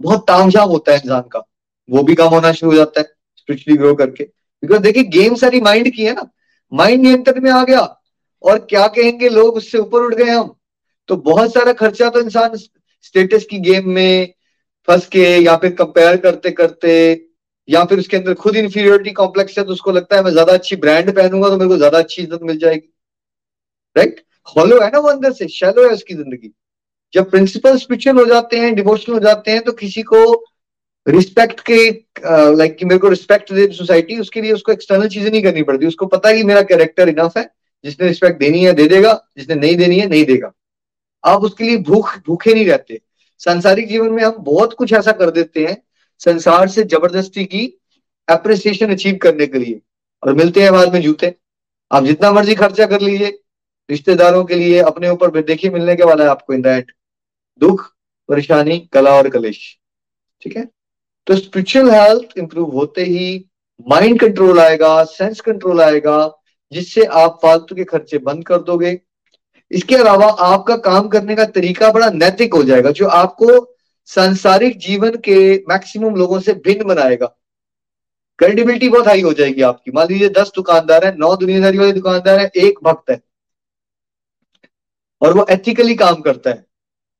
बहुत तामझाम होता है इंसान का। वो भी कम होना शुरू हो जाता है स्पिरिचुअली ग्रो करके। बिकॉज़ देखिए गेम सारी माइंड की है ना। माइंड नियंत्रण में आ गया। और क्या कहेंगे लोग, उससे ऊपर उठ गए हम। तो बहुत सारा खर्चा तो इंसान स्टेटस की गेम में फंस के या फिर कंपेयर करते करते, या फिर उसके अंदर खुद इंफीरियोरिटी कॉम्प्लेक्स है तो उसको लगता है, मैं ज़्यादा अच्छी ब्रांड पहनूँगा तो मेरे को ज़्यादा अच्छी इज़्ज़त मिल जाएगी। राइट हॉलो है ना वो अंदर से? शैलो है उसकी ज़िंदगी। जब प्रिंसिपल स्पिरिचुअल हो जाते हैं डिवोशनल हो जाते हैं तो किसी को रिस्पेक्ट के लाइक कि मेरे को रिस्पेक्ट दे सोसाइटी उसके लिए उसको एक्सटर्नल चीज़ें नहीं करनी पड़ती। उसको पता है कि मेरा कैरेक्टर इनफ है, जिसने रिस्पेक्ट देनी है, दे देगा, जिसने नहीं देनी है, नहीं देगा। आप उसके लिए भूख, भूखे नहीं रहते। सांसारिक जीवन में हम बहुत कुछ ऐसा कर देते हैं, संसार से ज़बरदस्ती की अप्रिसिएशन अचीव करने के लिए। और मिलते हैं बाद में, जूते। आप जितना मर्ज़ी खर्चा कर लीजिए। रिश्तेदारों के लिए अपने ऊपर देखिए मिलने के वाला है आपको इन दैट दुख, परेशानी, कला और कलेश। ठीक है? तो स्पिरिचुअल हेल्थ इंप्रूव होते ही माइंड कंट्रोल आएगा सेंस कंट्रोल आएगा, जिससे आप फालतू के खर्चे बंद कर दोगे। इसके अलावा आपका काम करने का तरीका बड़ा नैतिक हो जाएगा, जो आपको सांसारिक जीवन के मैक्सिमम लोगों से भिन्न बनाएगा। क्रेडिबिलिटी बहुत हाई हो जाएगी आपकी। मान लीजिए दस दुकानदार है, नौ दुनियादारी वाले दुकानदार है, एक भक्त है। और वो एथिकली काम करता है।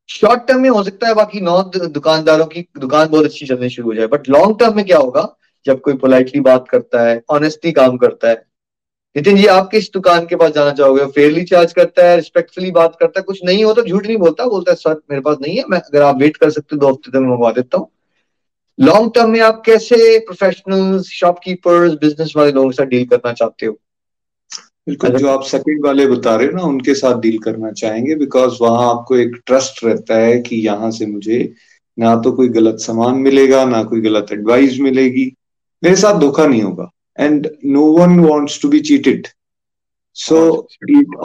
शॉर्ट टर्म में हो सकता है बाकी नौ दुकानदारों की, दुकान बहुत अच्छी चलने शुरू हो जाए बट लॉन्ग टर्म में क्या होगा? जब कोई पोलाइटली बात करता है ऑनेस्टली काम करता है। नितिन जी, आप किस दुकान के पास जाना चाहोगे? फेयरली चार्ज करता है रिस्पेक्टफुली बात करता है, कुछ नहीं हो तो झूठ नहीं बोलता बोलता है, सर, मेरे पास नहीं है, मैं, अगर आप वेट कर सकते हो, दो हफ़्ते तक मंगवा देता हूँ। लॉन्ग टर्म में आप कैसे प्रोफेशनल शॉपकीपर्स बिज़नेस वाले लोगों के साथ डील करना चाहते हो? बिल्कुल जो आप सेकंड वाले बता रहे हो ना उनके साथ डील करना चाहेंगे बिकॉज़ वहाँ आपको एक ट्रस्ट रहता है कि यहाँ से मुझे ना तो कोई गलत सामान मिलेगा ना कोई गलत एडवाइस मिलेगी। मेरे साथ धोखा नहीं होगा and no one wants to be cheated so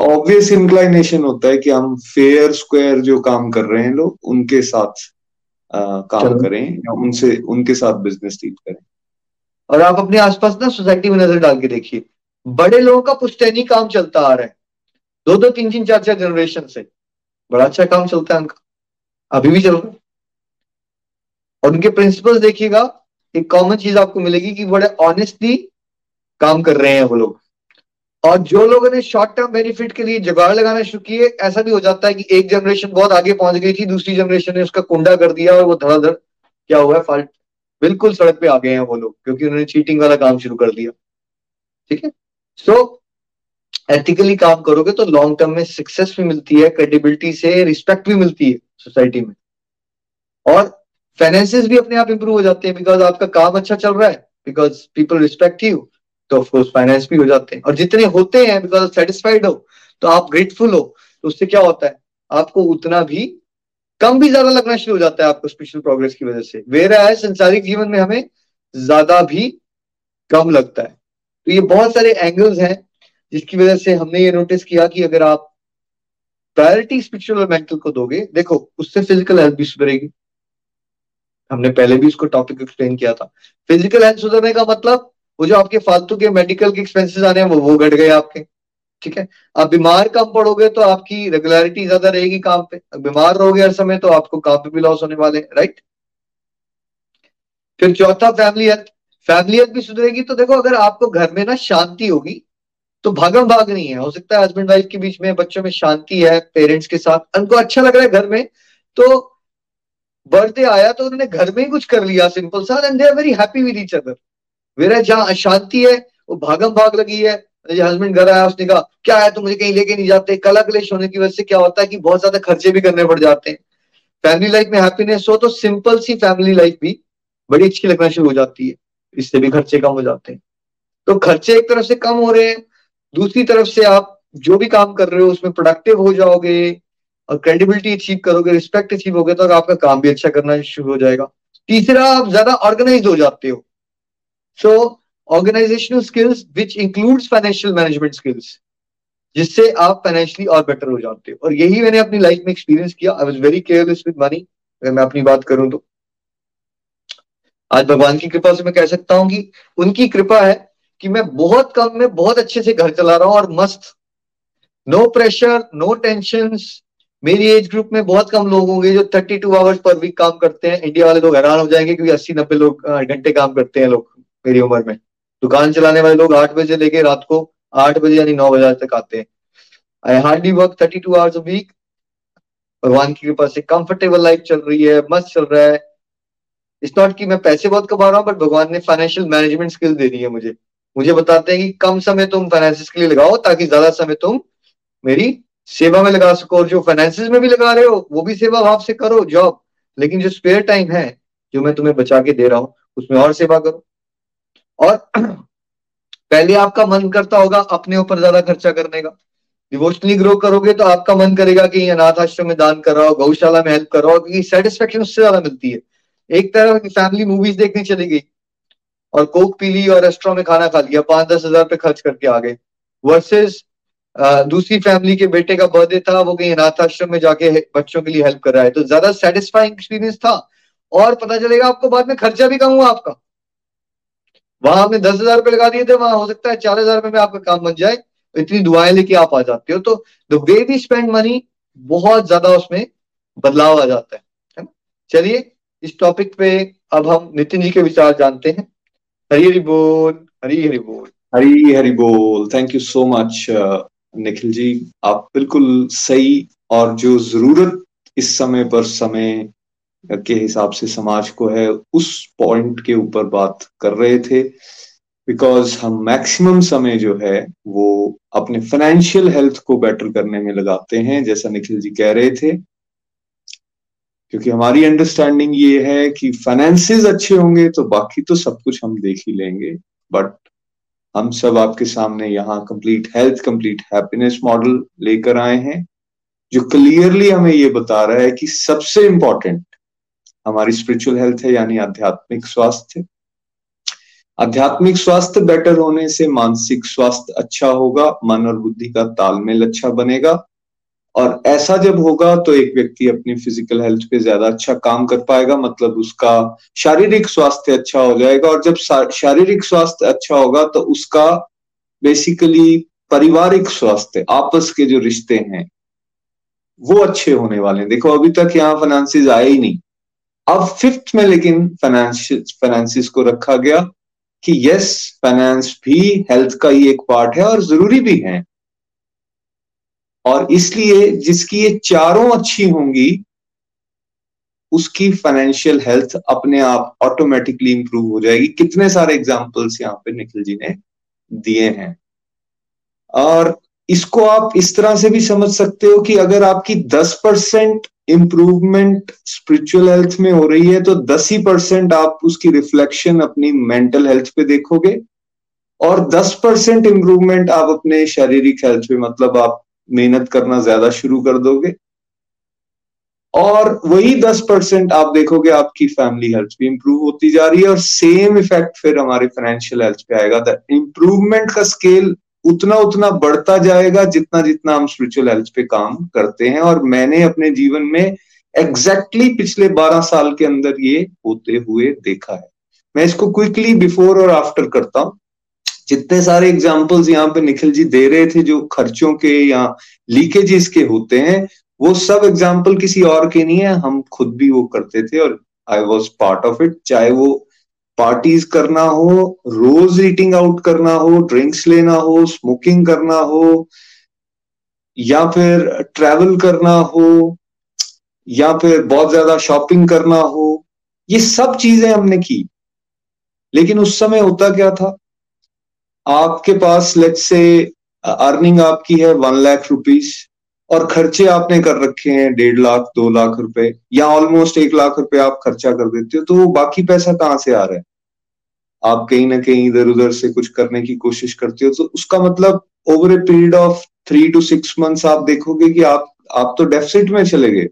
obvious inclination होता है कि हम फेयर स्क्वायर जो काम कर रहे हैं लोग उनके साथ आ, काम करें या उनसे उनके साथ बिज़नेस डील करें। और आप अपने आसपास ना सोसाइटी में नज़र डाल के देखिए। बड़े लोगों का पुश्तैनी काम चलता आ रहा है। दो दो, तीन तीन, चार चार जनरेशन से। बड़ा अच्छा काम चलता है उनका। अभी भी चल रहा है। और उनके प्रिंसिपल्स देखिएगा, एक कॉमन चीज़ आपको मिलेगी कि बड़े ऑनेस्टली काम कर रहे हैं वो लोग। और जो लोगों ने शॉर्ट टर्म बेनिफिट के लिए जुगाड़ लगाना शुरू किए, ऐसा भी हो जाता है कि एक जनरेशन बहुत आगे पहुँच गई थी, दूसरी जनरेशन ने उसका कुंडा कर दिया और वो धड़ाधड़ क्या हुआ है फाल्ट बिल्कुल सड़क पे आ गए हैं वो लोग, क्योंकि उन्होंने चीटिंग वाला काम शुरू कर दिया। ठीक है? सो एथिकली काम करोगे तो लॉन्ग टर्म में सक्सेस भी मिलती है क्रेडिबिलिटी से रिस्पेक्ट भी मिलती है सोसाइटी में। और फाइनेंसिस भी अपने आप इंप्रूव हो जाते हैं बिकॉज़ आपका काम अच्छा चल रहा है बिकॉज़ पीपल रिस्पेक्ट यू तो ऑफकोर्स फाइनेंस भी हो जाते हैं। और जितने होते हैं बिकॉज़ सेटिस्फाइड हो तो आप ग्रेटफुल हो तो उससे क्या होता है? आपको उतना भी कम भी ज़्यादा लगना शुरू हो जाता है आपको स्पेशल प्रोग्रेस की वजह से। वेरा है संसारिक जीवन में हमें ज़्यादा भी कम लगता है। तो ये बहुत सारे एंगल्स हैं जिसकी वजह से हमने ये नोटिस किया कि अगर आप प्रायोरिटी स्पिरिचुअल और मेंटल को दोगे, देखो, उससे फ़िज़िकल हेल्थ भी सुधरेगी। हमने पहले भी इसको टॉपिक एक्सप्लेन किया था। फ़िज़िकल हेल्थ सुधरने का मतलब वो जो आपके फालतू के मेडिकल के एक्सपेंसेस आ रहे हैं, वो वो घट गए आपके, ठीक है? आप बीमार कम पड़ोगे तो आपकी रेगुलरिटी ज़्यादा रहेगी काम पे। बीमार रहोगे हर समय तो आपको काम पे भी लॉस होने वाले राइट फिर चौथा फैमिली हेल्थ फैमिली हेल्थ भी सुधरेगी। तो देखो, अगर आपको घर में ना शांति होगी तो भागम भाग नहीं है। हो सकता है हस्बैंड वाइफ के बीच में बच्चों में शांति है पेरेंट्स के साथ। उनको अच्छा लग रहा है घर में तो बर्थडे आया तो उन्होंने घर में ही कुछ कर लिया सिंपल सा and they are very happy with each other मेरा जहाँ अशांति है, वो भागम भाग लगी है। हस्बैंड घर आया, उसने कहा, क्या है, तुम मुझे कहीं लेके नहीं जाते? कला कलेश होने की वजह से क्या होता है कि बहुत ज़्यादा खर्चे भी करने पड़ जाते हैं। फैमिली लाइफ में हैप्पीनेस हो तो सिंपल सी फैमिली लाइफ भी बड़ी अच्छी लगना शुरू हो जाती है। इससे भी खर्चे कम हो जाते हैं। तो खर्चे एक तरफ़ से कम हो रहे हैं, दूसरी तरफ़ से आप जो भी काम कर रहे हो उसमें प्रोडक्टिव हो जाओगे और क्रेडिबिलिटी अचीव करोगे रिस्पेक्ट अचीव होगे तो आपका काम भी अच्छा करना शुरू हो जाएगा। तीसरा, आप ज़्यादा ऑर्गेनाइज हो जाते हो। So organisational skills which includes financial management skills जिससे आप फाइनेंशियली और बेटर हो जाते हो। और यही मैंने अपनी लाइफ में एक्सपीरियंस किया। I was very careless with money अगर मैं अपनी बात करूँ तो। आज भगवान की कृपा से मैं कह सकता हूँ कि उनकी कृपा है कि मैं बहुत कम में बहुत अच्छे से घर चला रहा हूँ और मस्त। नो प्रेशर नो टेंशन मेरी एज ग्रुप में बहुत कम लोग होंगे जो थर्टी टू आवर्स पर वीक काम करते हैं। इंडिया वाले लोग हैरान हो जाएँगे क्योंकि अस्सी नब्बे लोग घंटे काम करते हैं लोग मेरी उम्र में। दुकान चलाने वाले लोग आठ बजे लेके रात को आठ बजे यानी नौ बजे तक आते हैं। I hardly work thirty two hours week भगवान की कृपा से कंफर्टेबल लाइफ चल रही है, मस्त चल रहा है। इट्स नॉट कि मैं पैसे बहुत कमा रहा हूँ बट भगवान ने फाइनेंशियल मैनेजमेंट स्किल दे दी है मुझे। मुझे बताते हैं कि कम समय तुम फाइनेंसिस के लिए लगाओ, ताकि ज़्यादा समय तुम मेरी सेवा में लगा सको और जो फाइनेंसिस में भी लगा रहे हो, वो भी सेवा भाव से करो जॉब लेकिन जो स्पेयर टाइम है, जो मैं तुम्हें बचा के दे रहा हूँ, उसमें और सेवा करो। और (clears throat) पहले आपका मन करता होगा अपने ऊपर ज़्यादा खर्चा करने का। डिवोशनली ग्रो करोगे तो आपका मन करेगा कि अनाथ आश्रम में दान कराओ गौशाला में हेल्प कराओ क्योंकि सेटिस्फेक्शन उससे ज़्यादा मिलती है। एक तरफ़ फैमिली मूवीज़ देखने चली गई। और कोक पी ली और रेस्टोरेंट में खाना खा लिया, पाँच दस हज़ार पे खर्च करके आ गए। वर्सेस दूसरी फैमिली के बेटे का बर्थडे था, वो कहीं अनाथ आश्रम में जाके बच्चों के लिए हेल्प कर रहा है। तो ज़्यादा सेटिस्फाइंग एक्सपीरियंस था। और पता चलेगा आपको बाद में खर्चा भी कम हुआ आपका। वहाँ आपने दस हज़ार रुपए लगा दिए थे, वहाँ हो सकता है चार हज़ार रुपए में आपका काम बन जाए। तो इतनी दुआएँ लेके आप आ जाते हो। तो the way we spend money बहुत ज़्यादा उसमें बदलाव आ जाता है। चलिए इस टॉपिक पे अब हम नितिन जी के विचार जानते हैं। हरी हरी बोल हरी हरी बोल। हरी हरी बोल thank you so much Nikhil ji. आप बिल्कुल सही और जो ज़रूरत इस समय पर समय के हिसाब से समाज को है, उस पॉइंट के ऊपर बात कर रहे थे। बिकॉज़ हम मैक्सिमम समय जो है, वो अपने फाइनेंशियल हेल्थ को बेटर करने में लगाते हैं, जैसा निखिल जी कह रहे थे। क्योंकि हमारी अंडरस्टैंडिंग ये है कि फाइनेंसेस अच्छे होंगे तो बाकी तो सब कुछ हम देख ही लेंगे। बट हम सब आपके सामने यहाँ complete health complete happiness model लेकर आए हैं, जो क्लियरली हमें ये बता रहा है कि सबसे इंपॉर्टेंट हमारी स्पिरिचुअल हेल्थ है, यानी आध्यात्मिक स्वास्थ्य। आध्यात्मिक स्वास्थ्य बेटर होने से मानसिक स्वास्थ्य अच्छा होगा, मन और बुद्धि का तालमेल अच्छा बनेगा। और ऐसा जब होगा तो एक व्यक्ति अपनी फ़िज़िकल हेल्थ पे ज़्यादा अच्छा काम कर पाएगा मतलब उसका शारीरिक स्वास्थ्य अच्छा हो जाएगा और जब शारीरिक स्वास्थ्य अच्छा होगा तो उसका बेसिकली पारिवारिक स्वास्थ्य, आपस के जो रिश्ते हैं, वो अच्छे होने वाले हैं। देखो, अभी तक यहाँ फाइनेंसिस आए ही नहीं। अब फिफ्थ में लेकिन फाइनेंस फाइनेंसिस को रखा गया कि यस फाइनेंस भी हेल्थ का ही एक पार्ट है और ज़रूरी भी है। और इसलिए जिसकी ये चारों अच्छी होंगी, उसकी फाइनेंशियल हेल्थ अपने आप ऑटोमेटिकली इंप्रूव हो जाएगी। कितने सारे एग्जाम्पल्स यहाँ पे निखिल जी ने दिए हैं। और इसको आप इस तरह से भी समझ सकते हो कि अगर आपकी 10 परसेंट इंप्रूवमेंट स्पिरिचुअल हेल्थ में हो रही है तो 10 ही परसेंट आप उसकी रिफ्लेक्शन अपनी मेंटल हेल्थ पे देखोगे और 10 परसेंट इंप्रूवमेंट आप अपने शारीरिक हेल्थ पे मतलब आप मेहनत करना ज़्यादा शुरू कर दोगे। और वही दस परसेंट आप देखोगे आपकी फैमिली हेल्थ भी इंप्रूव होती जा रही है और सेम इफ़ेक्ट फिर हमारे फाइनेंशियल हेल्थ पे आएगा। द इंप्रूवमेंट का स्केल उतना उतना बढ़ता जाएगा जितना जितना हम स्पिरिचुअल हेल्थ पे काम करते हैं। और मैंने अपने जीवन में एग्जैक्टली exactly पिछले 12 साल के अंदर ये होते हुए देखा है। मैं इसको क्विकली बिफोर और आफ्टर करता हूँ। जितने सारे एग्जाम्पल्स यहाँ पे निखिल जी दे रहे थे जो खर्चों के या लीकेजेस के होते हैं, वो सब एग्ज़ाम्पल किसी और के नहीं है, हम खुद भी वो करते थे और I was part of it चाहे वो पार्टीज़ करना हो, रोज ईटिंग आउट करना हो ड्रिंक्स लेना हो स्मोकिंग करना हो, या फिर ट्रैवल करना हो, या फिर बहुत ज़्यादा शॉपिंग करना हो, ये सब चीज़ें हमने की। लेकिन उस समय होता क्या था? आपके पास लेट से अर्निंग आपकी है वन लाख रुपीज़ और खर्चे आपने कर रखे हैं डेढ़ लाख, दो लाख रुपए या ऑलमोस्ट एक लाख रुपए आप खर्चा कर देते हो तो बाकी पैसा कहाँ से आ रहा है? आप कहीं ना कहीं इधर उधर से कुछ करने की कोशिश करते हो तो उसका मतलब over a period of three to six months आप देखोगे कि आप आप तो डेफिसिट में चले गए।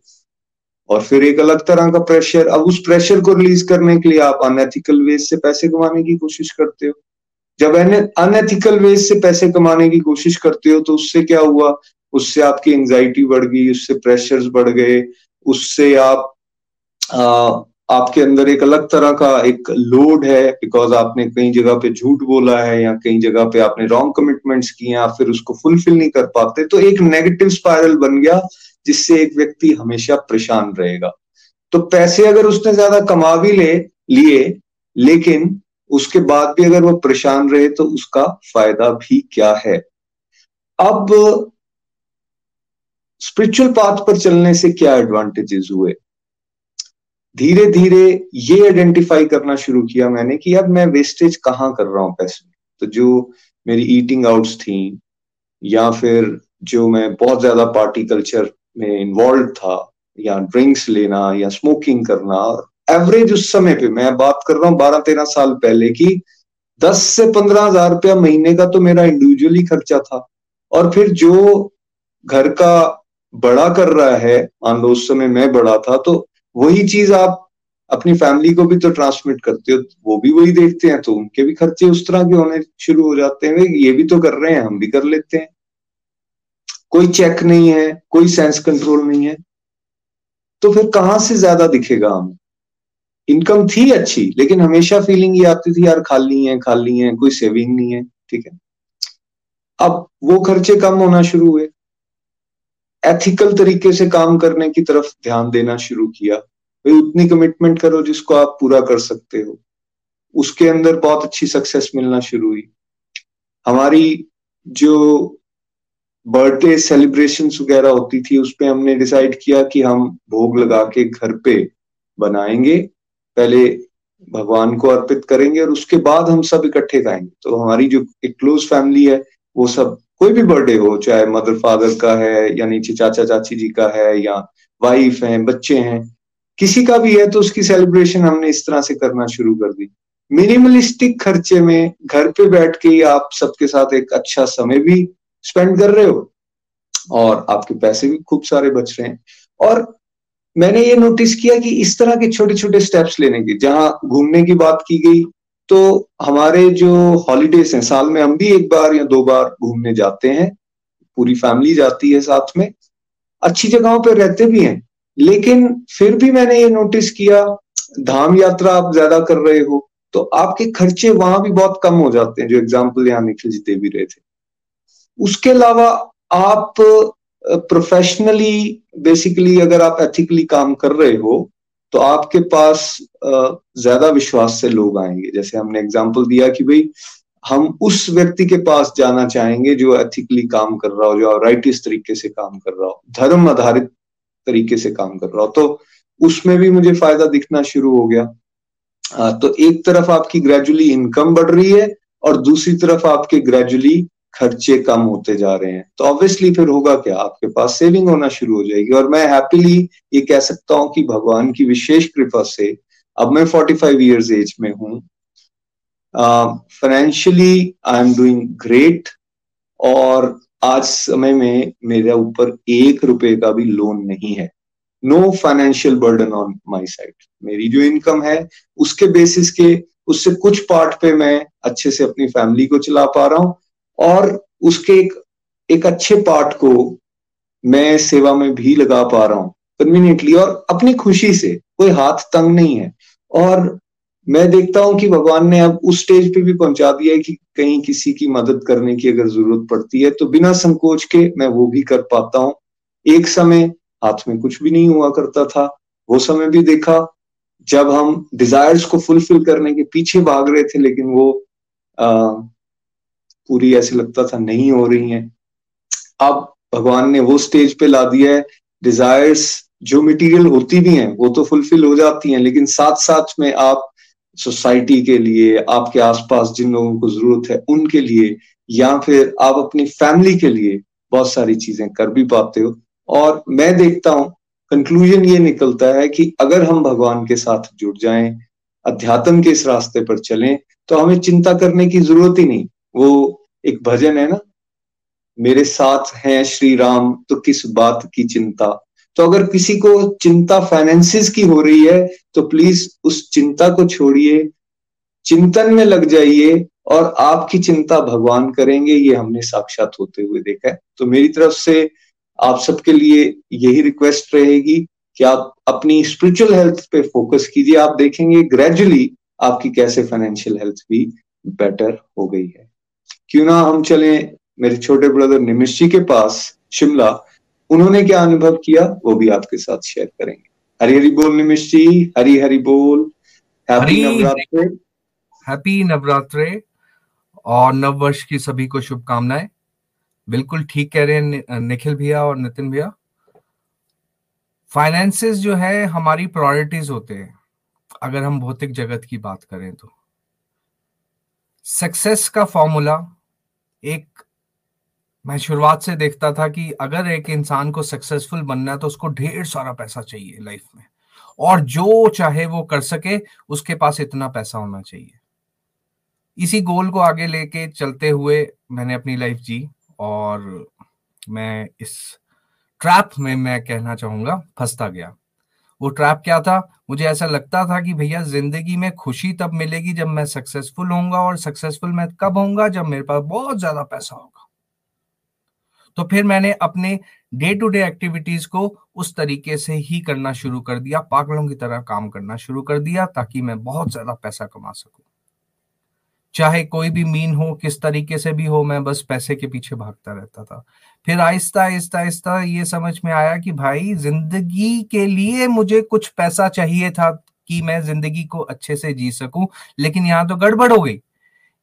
और फिर एक अलग तरह का प्रेशर अब उस प्रेशर को रिलीज़ करने के लिए आप अनएथिकल वे से पैसे कमाने की कोशिश करते हो। जब अनएथिकल वे से पैसे कमाने की कोशिश करते हो तो उससे क्या हुआ? उससे आपकी एंजाइटी बढ़ गई उससे प्रेशर्स बढ़ गए उससे आप आ, आपके अंदर एक अलग तरह का एक लोड है बिकॉज़ आपने कई जगह पे झूठ बोला है या कई जगह पे आपने रॉन्ग कमिटमेंट्स किए आप फिर उसको फुलफिल नहीं कर पाते तो एक नेगेटिव स्पाइरल बन गया जिससे एक व्यक्ति हमेशा परेशान रहेगा। तो पैसे अगर उसने ज़्यादा कमा भी ले लिए लेकिन उसके बाद भी अगर वो परेशान रहे तो उसका फ़ायदा भी क्या है? अब स्पिरिचुअल पाथ पर चलने से क्या एडवांटेजेस हुए? धीरे धीरे ये आइडेंटिफाई करना शुरू किया मैंने कि अब मैं वेस्टेज कहाँ कर रहा हूँ पैसे? तो जो मेरी ईटिंग आउट्स थी, या फिर जो मैं बहुत ज़्यादा पार्टी कल्चर में इन्वॉल्व था, या ड्रिंक्स लेना, या स्मोकिंग करना एवरेज उस समय पे, मैं बात कर रहा हूँ बारह तेरह साल पहले की, दस से पंद्रह हज़ार रुपया महीने का तो मेरा इंडिविजुअली खर्चा था। और फिर जो घर का बड़ा कर रहा है, मान लो उस समय मैं बड़ा था तो वही चीज़ आप अपनी फैमिली को भी तो ट्रांसमिट करते हो, वो भी वही देखते हैं तो उनके भी खर्चे उस तरह के होने शुरू हो जाते हैं। ये भी तो कर रहे हैं, हम भी कर लेते हैं। कोई चेक नहीं है, कोई सेंस कंट्रोल नहीं है। तो फिर कहाँ से ज़्यादा दिखेगा हमें? इनकम थी अच्छी, लेकिन हमेशा फीलिंग ये आती थी, यार, खाली है खाली है, कोई सेविंग नहीं है। ठीक है? अब वो खर्चे कम होना शुरू हुए। एथिकल तरीके से काम करने की तरफ़ ध्यान देना शुरू किया। भाई, उतनी कमिटमेंट करो जिसको आप पूरा कर सकते हो। उसके अंदर बहुत अच्छी सक्सेस मिलना शुरू हुई। हमारी जो बर्थडे सेलिब्रेशन वगैरह होती थी, उस पर हमने डिसाइड किया कि हम भोग लगा के घर पे बनाएँगे। पहले भगवान को अर्पित करेंगे और उसके बाद हम सब इकट्ठे खाएँगे तो हमारी जो एक क्लोज फैमिली है, वो सब कोई भी बर्थडे हो, चाहे मदर फादर का है, या नीचे चाचा, चाची जी का है, या वाइफ है, बच्चे हैं, किसी का भी है तो उसकी सेलिब्रेशन हमने इस तरह से करना शुरू कर दी। मिनिमलिस्टिक खर्चे में घर पे बैठ के ही आप सबके साथ एक अच्छा समय भी स्पेंड कर रहे हो और आपके पैसे भी खूब सारे बच रहे हैं। और मैंने ये नोटिस किया कि इस तरह के छोटे छोटे स्टेप्स लेने की, जहाँ घूमने की बात की गई तो हमारे जो हॉलीडेज हैं, साल में हम भी एक बार या दो बार घूमने जाते हैं, पूरी फैमिली जाती है साथ में, अच्छी जगहों पर रहते भी हैं, लेकिन फिर भी मैंने ये नोटिस किया, धाम यात्रा आप ज़्यादा कर रहे हो तो आपके खर्चे वहाँ भी बहुत कम हो जाते हैं, जो एग्ज़ाम्पल यहाँ निखिल जी दे भी रहे थे। उसके अलावा आप प्रोफेशनली बेसिकली अगर आप एथिकली काम कर रहे हो तो आपके पास ज़्यादा विश्वास से लोग आएँगे। जैसे हमने एग्ज़ाम्पल दिया कि भाई, हम उस व्यक्ति के पास जाना चाहेंगे जो एथिकली काम कर रहा हो, जो राइटिस तरीके से काम कर रहा हो, धर्म आधारित तरीके से काम कर रहा हो। तो उसमें भी मुझे फ़ायदा दिखना शुरू हो गया। तो एक तरफ़ आपकी ग्रेजुअली इनकम बढ़ रही है और दूसरी तरफ़ आपके ग्रेजुअली खर्चे कम होते जा रहे हैं। तो ऑब्वियसली फिर होगा क्या? आपके पास सेविंग होना शुरू हो जाएगी। और मैं हैप्पीली ये कह सकता हूँ कि भगवान की विशेष कृपा से अब मैं 45 फाइव ईयर्स एज में हूँ। Financially I am doing great और आज समय में मेरे ऊपर एक रुपए का भी लोन नहीं है। No financial burden on my side मेरी जो इनकम है, उसके बेसिस के, उससे कुछ पार्ट पे मैं अच्छे से अपनी फैमिली को चला पा रहा हूँ। और उसके एक एक अच्छे पार्ट को मैं सेवा में भी लगा पा रहा हूँ कन्वीनियंटली और अपनी खुशी से कोई हाथ तंग नहीं है। और मैं देखता हूँ कि भगवान ने अब उस स्टेज पे भी पहुँचा दिया है कि कहीं किसी की मदद करने की अगर ज़रूरत पड़ती है तो बिना संकोच के मैं वो भी कर पाता हूँ। एक समय हाथ में कुछ भी नहीं हुआ करता था वो समय भी देखा जब हम डिजायर्स को फुलफिल करने के पीछे भाग रहे थे लेकिन वो आ, पूरी ऐसे लगता था नहीं हो रही हैं। अब भगवान ने वो स्टेज पे ला दिया है डिजायर्स जो मटेरियल होती भी हैं, वो तो फुलफिल हो जाती हैं, लेकिन साथ साथ में आप सोसाइटी के लिए, आपके आसपास जिन लोगों को ज़रूरत है, उनके लिए, या फिर आप अपनी फैमिली के लिए बहुत सारी चीज़ें कर भी पाते हो। और मैं देखता हूँ कंक्लूजन ये निकलता है कि अगर हम भगवान के साथ जुड़ जाएँ, अध्यात्म के इस रास्ते पर चलें तो हमें चिंता करने की ज़रूरत ही नहीं। वो एक भजन है ना, मेरे साथ हैं श्री राम तो किस बात की चिंता? तो अगर किसी को चिंता फाइनेंसिस की हो रही है तो प्लीज़ उस चिंता को छोड़िए, चिंतन में लग जाइए और आपकी चिंता भगवान करेंगे, ये हमने साक्षात होते हुए देखा है। तो मेरी तरफ़ से आप सबके लिए यही रिक्वेस्ट रहेगी कि आप अपनी स्पिरिचुअल हेल्थ पे फोकस कीजिए। आप देखेंगे ग्रेजुअली आपकी कैसे फाइनेंशियल हेल्थ भी बेटर हो गई है। क्यों ना हम चले? मेरे छोटे ब्रदर निमिश जी के पास शिमला उन्होंने क्या अनुभव किया? वो भी आपके साथ शेयर करेंगे। हरी हरी बोल निमिश जी हरी हरी बोल। हैप्पी नवरात्रे। हैप्पी नवरात्रे और नव वर्ष की सभी को शुभकामनाएँ। बिल्कुल ठीक कह रहे हैं निखिल भैया और नितिन भैया। फाइनेंसेस जो है हमारी प्रायोरिटीज होते हैं। अगर हम भौतिक जगत की बात करें तो। सक्सेस का फॉर्मूला एक, मैं शुरुआत से देखता था कि अगर एक इंसान को सक्सेसफुल बनना है तो उसको ढेर सारा पैसा चाहिए लाइफ में। और जो चाहे वो कर सके, उसके पास इतना पैसा होना चाहिए। इसी गोल को आगे लेके चलते हुए मैंने अपनी लाइफ जी, और मैं इस ट्रैप में मैं कहना चाहूँगा, फंसता गया। वो ट्रैप क्या था? मुझे ऐसा लगता था कि भैया ज़िंदगी में खुशी तब मिलेगी जब मैं सक्सेसफुल होऊँगा और सक्सेसफुल मैं कब होऊँगा? जब मेरे पास बहुत ज़्यादा पैसा होगा। तो फिर मैंने अपने डे टू डे एक्टिविटीज़ को उस तरीके से ही करना शुरू कर दिया, पागलों की तरह काम करना शुरू कर दिया ताकि मैं बहुत ज़्यादा पैसा कमा सकूँ। चाहे कोई भी मीन हो, किस तरीके से भी हो, मैं बस पैसे के पीछे भागता रहता था। फिर आहिस्ता आहिस्ता आहिस्ता ये समझ में आया कि भाई, ज़िंदगी के लिए मुझे कुछ पैसा चाहिए था कि मैं ज़िंदगी को अच्छे से जी सकूँ, लेकिन यहाँ तो गड़बड़ हो गई।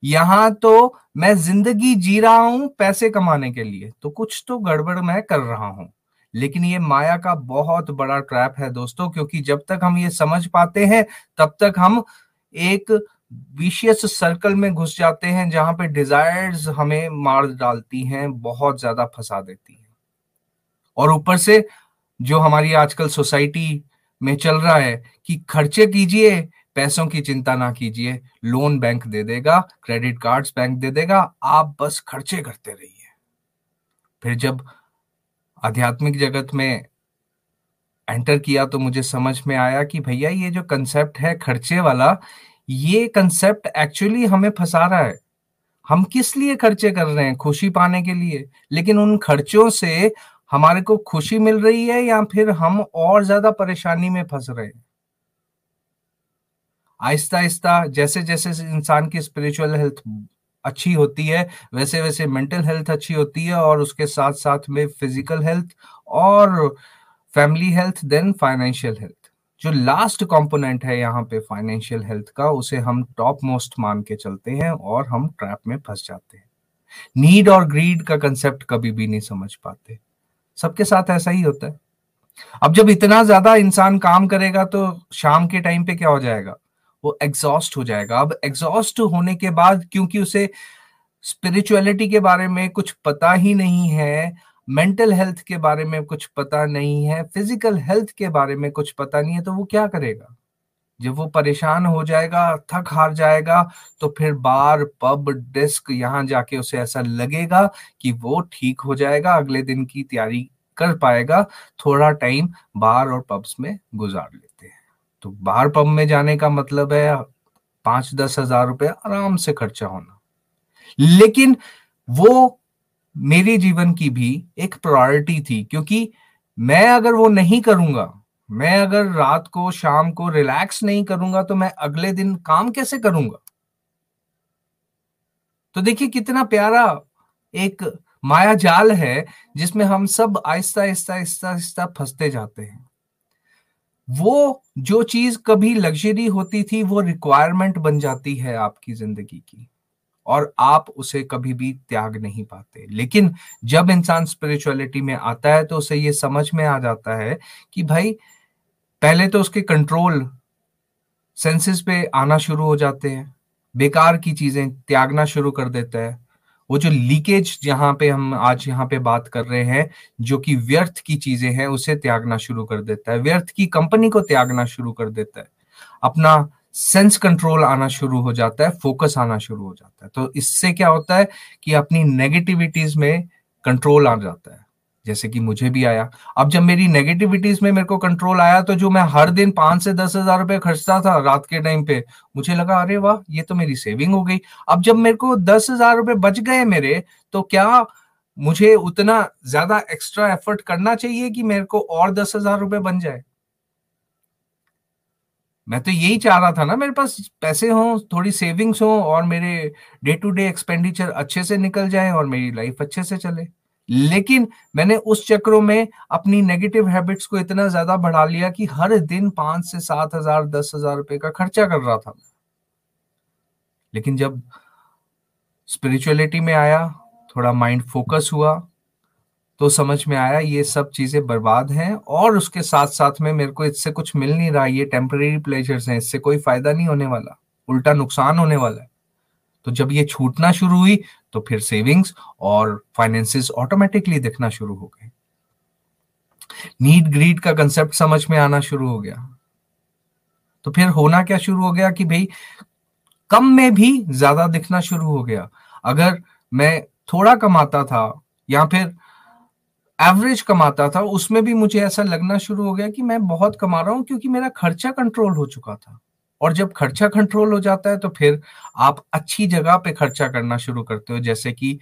यहाँ तो मैं ज़िंदगी जी रहा हूँ पैसे कमाने के लिए तो कुछ तो गड़बड़ मैं कर रहा हूँ। लेकिन ये माया का बहुत बड़ा ट्रैप है दोस्तों, क्योंकि जब तक हम ये समझ पाते हैं, तब तक हम एक विशियस सर्कल में घुस जाते हैं, जहाँ पे डिजायर्स हमें मार डालती हैं, बहुत ज़्यादा फंसा देती हैं। और ऊपर से जो हमारी आजकल सोसाइटी में चल रहा है कि खर्चे कीजिए, पैसों की चिंता ना कीजिए लोन बैंक दे देगा क्रेडिट कार्ड्स बैंक दे देगा, आप बस खर्चे करते रहिए। फिर जब आध्यात्मिक जगत में एंटर किया तो मुझे समझ में आया कि भैया ये जो कंसेप्ट है खर्चे वाला ये कंसेप्ट एक्चुअली हमें फंसा रहा है। हम किस लिए खर्चे कर रहे हैं खुशी पाने के लिए? लेकिन उन खर्चों से हमारे को खुशी मिल रही है या फिर हम और ज़्यादा परेशानी में फंस रहे हैं? आहिस्ता आहिस्ता जैसे जैसे इंसान की स्पिरिचुअल हेल्थ अच्छी होती है, वैसे वैसे मेंटल हेल्थ अच्छी होती है और उसके साथ साथ में फ़िज़िकल हेल्थ और family health then financial health जो लास्ट कंपोनेंट है यहाँ पे फाइनेंशियल हेल्थ का, उसे हम टॉप मोस्ट मान के चलते हैं और हम ट्रैप में फंस जाते हैं। नीड और ग्रीड का कंसेप्ट कभी भी नहीं समझ पाते। सबके साथ ऐसा ही होता है। अब जब इतना ज़्यादा इंसान काम करेगा तो शाम के टाइम पे क्या हो जाएगा? वो एग्जॉस्ट हो जाएगा। अब एग्जॉस्ट होने के बाद क्योंकि उसे स्पिरिचुअलिटी के बारे में कुछ पता ही नहीं है मेंटल हेल्थ के बारे में कुछ पता नहीं है, फ़िज़िकल हेल्थ के बारे में कुछ पता नहीं है तो वो क्या करेगा? जब वो परेशान हो जाएगा, थक हार जाएगा तो फिर बार पब डिस्क यहाँ जाके उसे ऐसा लगेगा कि वो ठीक हो जाएगा, अगले दिन की तैयारी कर पाएगा, थोड़ा टाइम बार और पब्स में गुजार लेते हैं। तो बार पब में जाने का मतलब है पाँच दस हज़ार रुपए आराम से खर्चा होना। लेकिन वो मेरे जीवन की भी एक प्रायोरिटी थी, क्योंकि मैं अगर वो नहीं करूँगा, मैं अगर रात को, शाम को रिलैक्स नहीं करूँगा तो मैं अगले दिन काम कैसे करूँगा? तो देखिए कितना प्यारा एक माया जाल है, जिसमें हम सब आहिस्ता आहिस्ता आहिस्ता आहिस्ता फंसते जाते हैं। वो जो चीज़ कभी लग्जरी होती थी, वो रिक्वायरमेंट बन जाती है आपकी ज़िंदगी की। और आप उसे कभी भी त्याग नहीं पाते। लेकिन जब इंसान स्पिरिचुअलिटी में आता है तो उसे ये समझ में आ जाता है कि भाई, पहले तो उसके कंट्रोल सेंसेस पे आना शुरू हो जाते हैं, बेकार की चीज़ें त्यागना शुरू कर देता है। वो जो लीकेज जहाँ पे हम आज यहाँ पे बात कर रहे हैं, जो कि व्यर्थ की चीज़ें हैं, उसे त्यागना शुरू कर देता है। व्यर्थ की कंपनी को त्यागना शुरू कर देता है। अपना सेंस कंट्रोल आना शुरू हो जाता है फोकस आना शुरू हो जाता है। तो इससे क्या होता है कि अपनी नेगेटिविटीज में कंट्रोल आ जाता है। जैसे कि मुझे भी आया। अब जब मेरी नेगेटिविटीज में मेरे को कंट्रोल आया तो जो मैं हर दिन पाँच से दस हज़ार रुपए खर्चता था रात के टाइम पे, मुझे लगा, अरे वाह, ये तो मेरी सेविंग हो गई। अब जब मेरे को दस हज़ार रुपए बच गए मेरे तो क्या मुझे उतना ज़्यादा एक्स्ट्रा एफर्ट करना चाहिए कि मेरे को और दस हज़ार रुपए बन जाए? मैं तो यही चाह रहा था ना, मेरे पास पैसे हों, थोड़ी सेविंग्स हो और मेरे डे टू डे एक्सपेंडिचर अच्छे से निकल जाए और मेरी लाइफ अच्छे से चले। लेकिन मैंने उस चक्रों में अपनी नेगेटिव हैबिट्स को इतना ज़्यादा बढ़ा लिया कि हर दिन पाँच से सात हज़ार, दस हज़ार रुपए का खर्चा कर रहा था लेकिन जब स्पिरिचुअलिटी में आया, थोड़ा माइंड फोकस हुआ तो समझ में आया, ये सब चीज़ें बर्बाद हैं और उसके साथ साथ में मेरे को इससे कुछ मिल नहीं रहा, ये टेम्परेरी प्लेजर्स हैं, इससे कोई फ़ायदा नहीं होने वाला, उल्टा नुकसान होने वाला है। तो जब ये छूटना शुरू हुई तो फिर सेविंग्स और फाइनेंसिस ऑटोमेटिकली दिखना शुरू हो गए। नीड ग्रीड का कंसेप्ट समझ में आना शुरू हो गया। तो फिर होना क्या शुरू हो गया कि भाई, कम में भी ज़्यादा दिखना शुरू हो गया। अगर मैं थोड़ा कमाता था या फिर एवरेज कमाता था, उसमें भी मुझे ऐसा लगना शुरू हो गया कि मैं बहुत कमा रहा हूँ क्योंकि मेरा खर्चा कंट्रोल हो चुका था। और जब खर्चा कंट्रोल हो जाता है तो फिर आप अच्छी जगह पे खर्चा करना शुरू करते हो, जैसे कि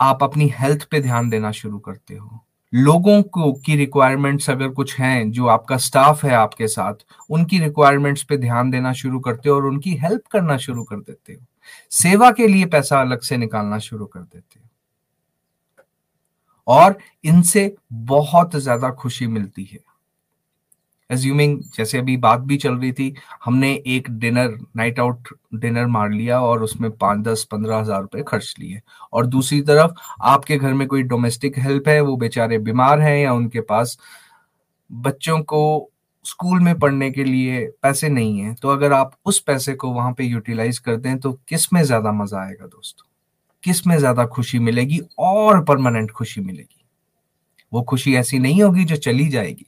आप अपनी हेल्थ पे ध्यान देना शुरू करते हो। लोगों को की रिक्वायरमेंट्स अगर कुछ हैं, जो आपका स्टाफ है आपके साथ, उनकी रिक्वायरमेंट्स पे ध्यान देना शुरू करते हो और उनकी हेल्प करना शुरू कर देते हो। सेवा के लिए पैसा अलग से निकालना शुरू कर देते हो। और इनसे बहुत ज़्यादा खुशी मिलती है। एज्यूमिंग जैसे अभी बात भी चल रही थी, हमने एक डिनर नाइट आउट डिनर मार लिया और उसमें पाँच, दस, पंद्रह हज़ार रुपए खर्च लिए। और दूसरी तरफ़, आपके घर में कोई डोमेस्टिक हेल्प है, वो बेचारे बीमार हैं या उनके पास बच्चों को स्कूल में पढ़ने के लिए पैसे नहीं है तो अगर आप उस पैसे को वहाँ पे यूटिलाइज कर दें तो किसमें ज़्यादा मज़ा आएगा दोस्तों? किसमें ज़्यादा खुशी मिलेगी और परमानेंट खुशी मिलेगी? वो खुशी ऐसी नहीं होगी जो चली जाएगी।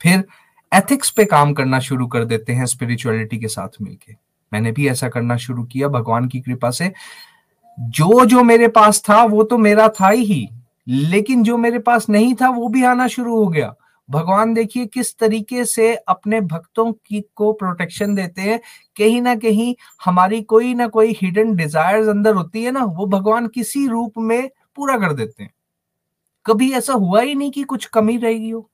फिर एथिक्स पे काम करना शुरू कर देते हैं स्पिरिचुअलिटी के साथ मिलके। मैंने भी ऐसा करना शुरू किया, भगवान की कृपा से। जो जो मेरे पास था, वो तो मेरा था ही। लेकिन जो मेरे पास नहीं था, वो भी आना शुरू हो गया। भगवान देखिए किस तरीके से अपने भक्तों की को प्रोटेक्शन देते हैं। कहीं ना कहीं हमारी कोई ना कोई हिडन डिजायर्स अंदर होती है ना, वो भगवान किसी रूप में पूरा कर देते हैं। कभी ऐसा हुआ ही नहीं कि कुछ कमी रहेगी हो।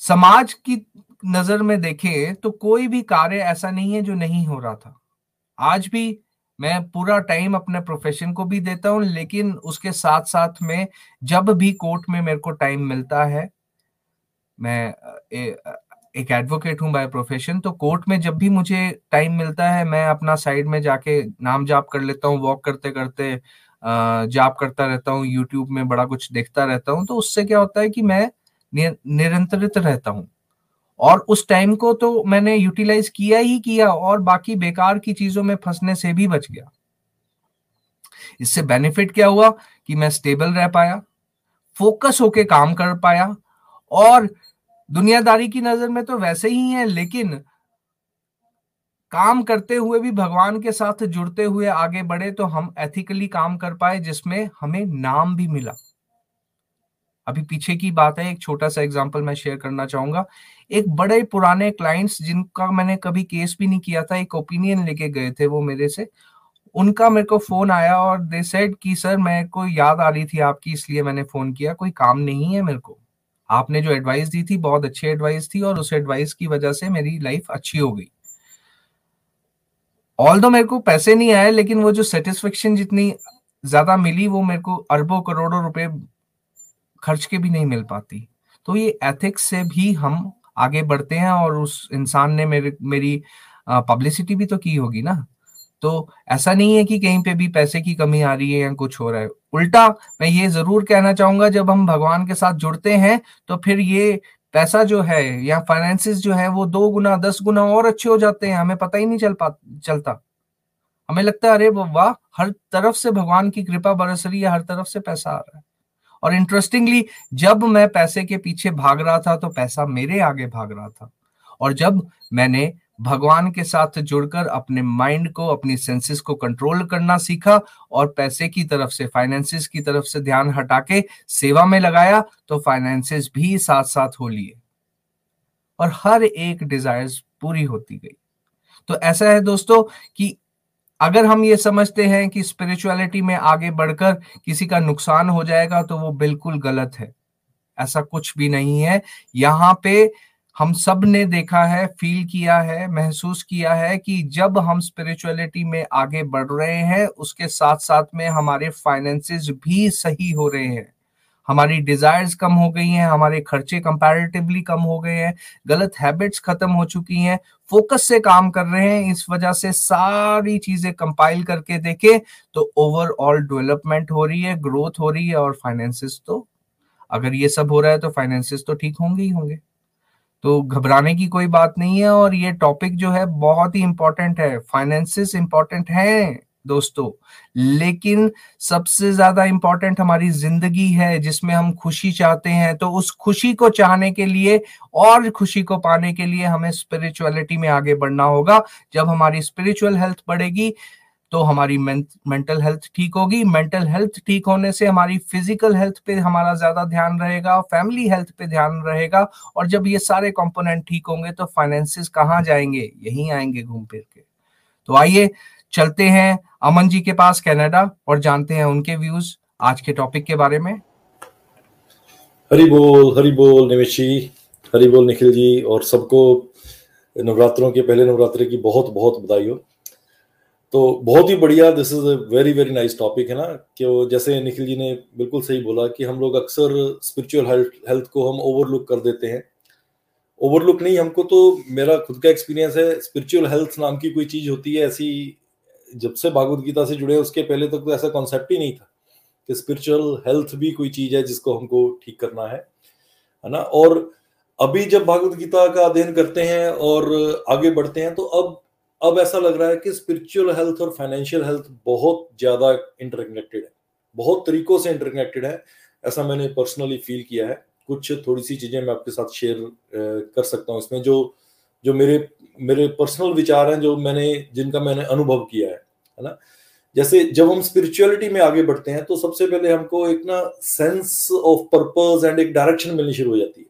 समाज की नज़र में देखें तो कोई भी कार्य ऐसा नहीं है जो नहीं हो रहा था। आज भी मैं पूरा टाइम अपने प्रोफेशन को भी देता हूँ लेकिन उसके साथ साथ में जब भी कोर्ट में मेरे को टाइम मिलता है मैं ए, एक एडवोकेट हूँ बाय प्रोफेशन तो कोर्ट में जब भी मुझे टाइम मिलता है मैं अपना साइड में जाके नाम जाप कर लेता हूँ वॉक करते करते जाप करता रहता हूँ यूट्यूब में बड़ा कुछ देखता रहता हूँ तो उससे क्या होता है कि मैं निरंतरित रहता हूँ। और उस टाइम को तो मैंने यूटिलाइज किया ही किया और बाकी बेकार की चीज़ों में फंसने से भी बच गया। इससे बेनिफिट क्या हुआ कि मैं स्टेबल रह पाया फोकस होके काम कर पाया और दुनियादारी की नज़र में तो वैसे ही है, लेकिन काम करते हुए भी भगवान के साथ जुड़ते हुए आगे बढ़े तो हम एथिकली काम कर पाए, जिसमें हमें नाम भी मिला। अभी पीछे की बात है, एक छोटा सा एग्जांपल मैं शेयर करना चाहूँगा। एक बड़े पुराने क्लाइंट्स जिनका मैंने कभी केस भी नहीं किया था, एक ओपिनियन लेके गए थे वो मेरे से। उनका मेरे को फ़ोन आया और दे सेड कि, सर, मेरे को याद आ रही थी आपकी, इसलिए मैंने फ़ोन किया, कोई काम नहीं है मेरे को। आपने जो एडवाइस दी थी, बहुत अच्छी एडवाइस थी और उस एडवाइस की वजह से मेरी लाइफ अच्छी हो गई। ऑल दो मेरे को पैसे नहीं आए, लेकिन वो जो सेटिस्फेक्शन जितनी ज़्यादा मिली, वो मेरे को अरबों करोड़ों रुपए खर्च के भी नहीं मिल पाती। तो ये एथिक्स से भी हम आगे बढ़ते हैं और उस इंसान ने मेरे, मेरी पब्लिसिटी भी तो की होगी ना। तो ऐसा नहीं है कि कहीं पे भी पैसे की कमी आ रही है या कुछ हो रहा है। उल्टा मैं ये ज़रूर कहना चाहूँगा, जब हम भगवान के साथ जुड़ते हैं तो फिर ये पैसा जो है या फाइनेंसिस जो है, वो दो गुना, दस गुना और अच्छे हो जाते हैं। हमें पता ही नहीं चल पा, चलता। हमें लगता है, अरे वाह, हर तरफ़ से भगवान की कृपा बरस रही है, हर तरफ़ से पैसा आ रहा है। और इंटरेस्टिंगली जब मैं पैसे के पीछे भाग रहा था तो पैसा मेरे आगे भाग रहा था। और जब मैंने भगवान के साथ जुड़कर अपने माइंड को, अपनी सेंसेस को कंट्रोल करना सीखा और पैसे की तरफ़ से फाइनेंसिस की तरफ़ से ध्यान हटा के सेवा में लगाया तो फाइनेंसिस भी साथ साथ हो लिए। और हर एक डिजायर्स पूरी होती गई। तो ऐसा है दोस्तों कि अगर हम ये समझते हैं कि स्पिरिचुअलिटी में आगे बढ़कर किसी का नुकसान हो जाएगा तो वो बिल्कुल गलत है। ऐसा कुछ भी नहीं है। यहाँ पे हम सबने देखा है फील किया है, महसूस किया है कि जब हम स्पिरिचुअलिटी में आगे बढ़ रहे हैं, उसके साथ साथ में हमारे फाइनेंसेस भी सही हो रहे हैं। हमारी डिजायर्स कम हो गई हैं, हमारे खर्चे कंपैरेटिवली कम हो गए हैं, गलत हैबिट्स खत्म हो चुकी हैं फोकस से काम कर रहे हैं, इस वजह से सारी चीज़ें कंपाइल करके देखे तो ओवरऑल डेवलपमेंट हो रही है ग्रोथ हो रही है और फाइनेंसिस तो अगर ये सब हो रहा है तो फाइनेंसिस तो ठीक होंगे ही होंगे। तो घबराने की कोई बात नहीं है और ये टॉपिक जो है बहुत ही इंपॉर्टेंट है फाइनेंसिस इंपॉर्टेंट है। दोस्तों। लेकिन सबसे ज़्यादा इंपॉर्टेंट हमारी ज़िंदगी है, जिसमें हम खुशी चाहते हैं तो उस खुशी को चाहने के लिए, और खुशी को पाने के लिए हमें स्पिरिचुअलिटी में आगे बढ़ना होगा। जब हमारी स्पिरिचुअल हेल्थ बढ़ेगी तो हमारी मेंटल हेल्थ ठीक होगी। मेंटल हेल्थ ठीक होने से हमारी फ़िज़िकल हेल्थ पे हमारा ज़्यादा ध्यान रहेगा फैमिली हेल्थ पे ध्यान रहेगा, और जब ये सारे कंपोनेंट ठीक होंगे तो फाइनेंसिस कहाँ जाएँगे? यहीं आएँगे घूम फिर के। तो आइए चलते हैं अमन जी के पास कनाडा और जानते हैं उनके व्यूज़ आज के टॉपिक के बारे में। हरी बोल हरी बोल, निवेश जी हरी बोल, निखिल जी, और सबको नवरात्रों के पहले नवरात्रे की बहुत बहुत बधाई हो तो बहुत ही बढ़िया this is a very very nice topic है ना, कि जैसे निखिल जी ने बिल्कुल सही बोला कि हम लोग अक्सर स्पिरिचुअल हेल्थ हेल्थ को हम ओवरलुक कर देते हैं। ओवरलुक नहीं, हमको तो मेरा खुद का एक्सपीरियंस है स्पिरिचुअल हेल्थ नाम की कोई चीज़ होती है ऐसी जब से भागवत गीता से जुड़े, उसके पहले तक तो ऐसा कॉन्सेप्ट ही नहीं था कि स्पिरिचुअल हेल्थ भी कोई चीज़ है जिसको हमको ठीक करना है है ना? और अभी जब भागवत गीता का अध्ययन करते हैं और आगे बढ़ते हैं तो अब अब ऐसा लग रहा है कि स्पिरिचुअल हेल्थ और फाइनेंशियल हेल्थ बहुत ज़्यादा इंटरकनेक्टेड है। बहुत तरीकों से इंटरकनेक्टेड है, ऐसा मैंने पर्सनली फील किया है। कुछ थोड़ी सी चीज़ें मैं आपके साथ शेयर कर सकता हूँ इसमें, जो जो मेरे मेरे पर्सनल विचार हैं जो मैंने, जिनका मैंने अनुभव किया है है ना? जैसे जब हम स्पिरिचुअलिटी में आगे बढ़ते हैं तो सबसे पहले हमको एक ना सेंस ऑफ़ पर्पस एंड एक डायरेक्शन मिलनी शुरू हो जाती है।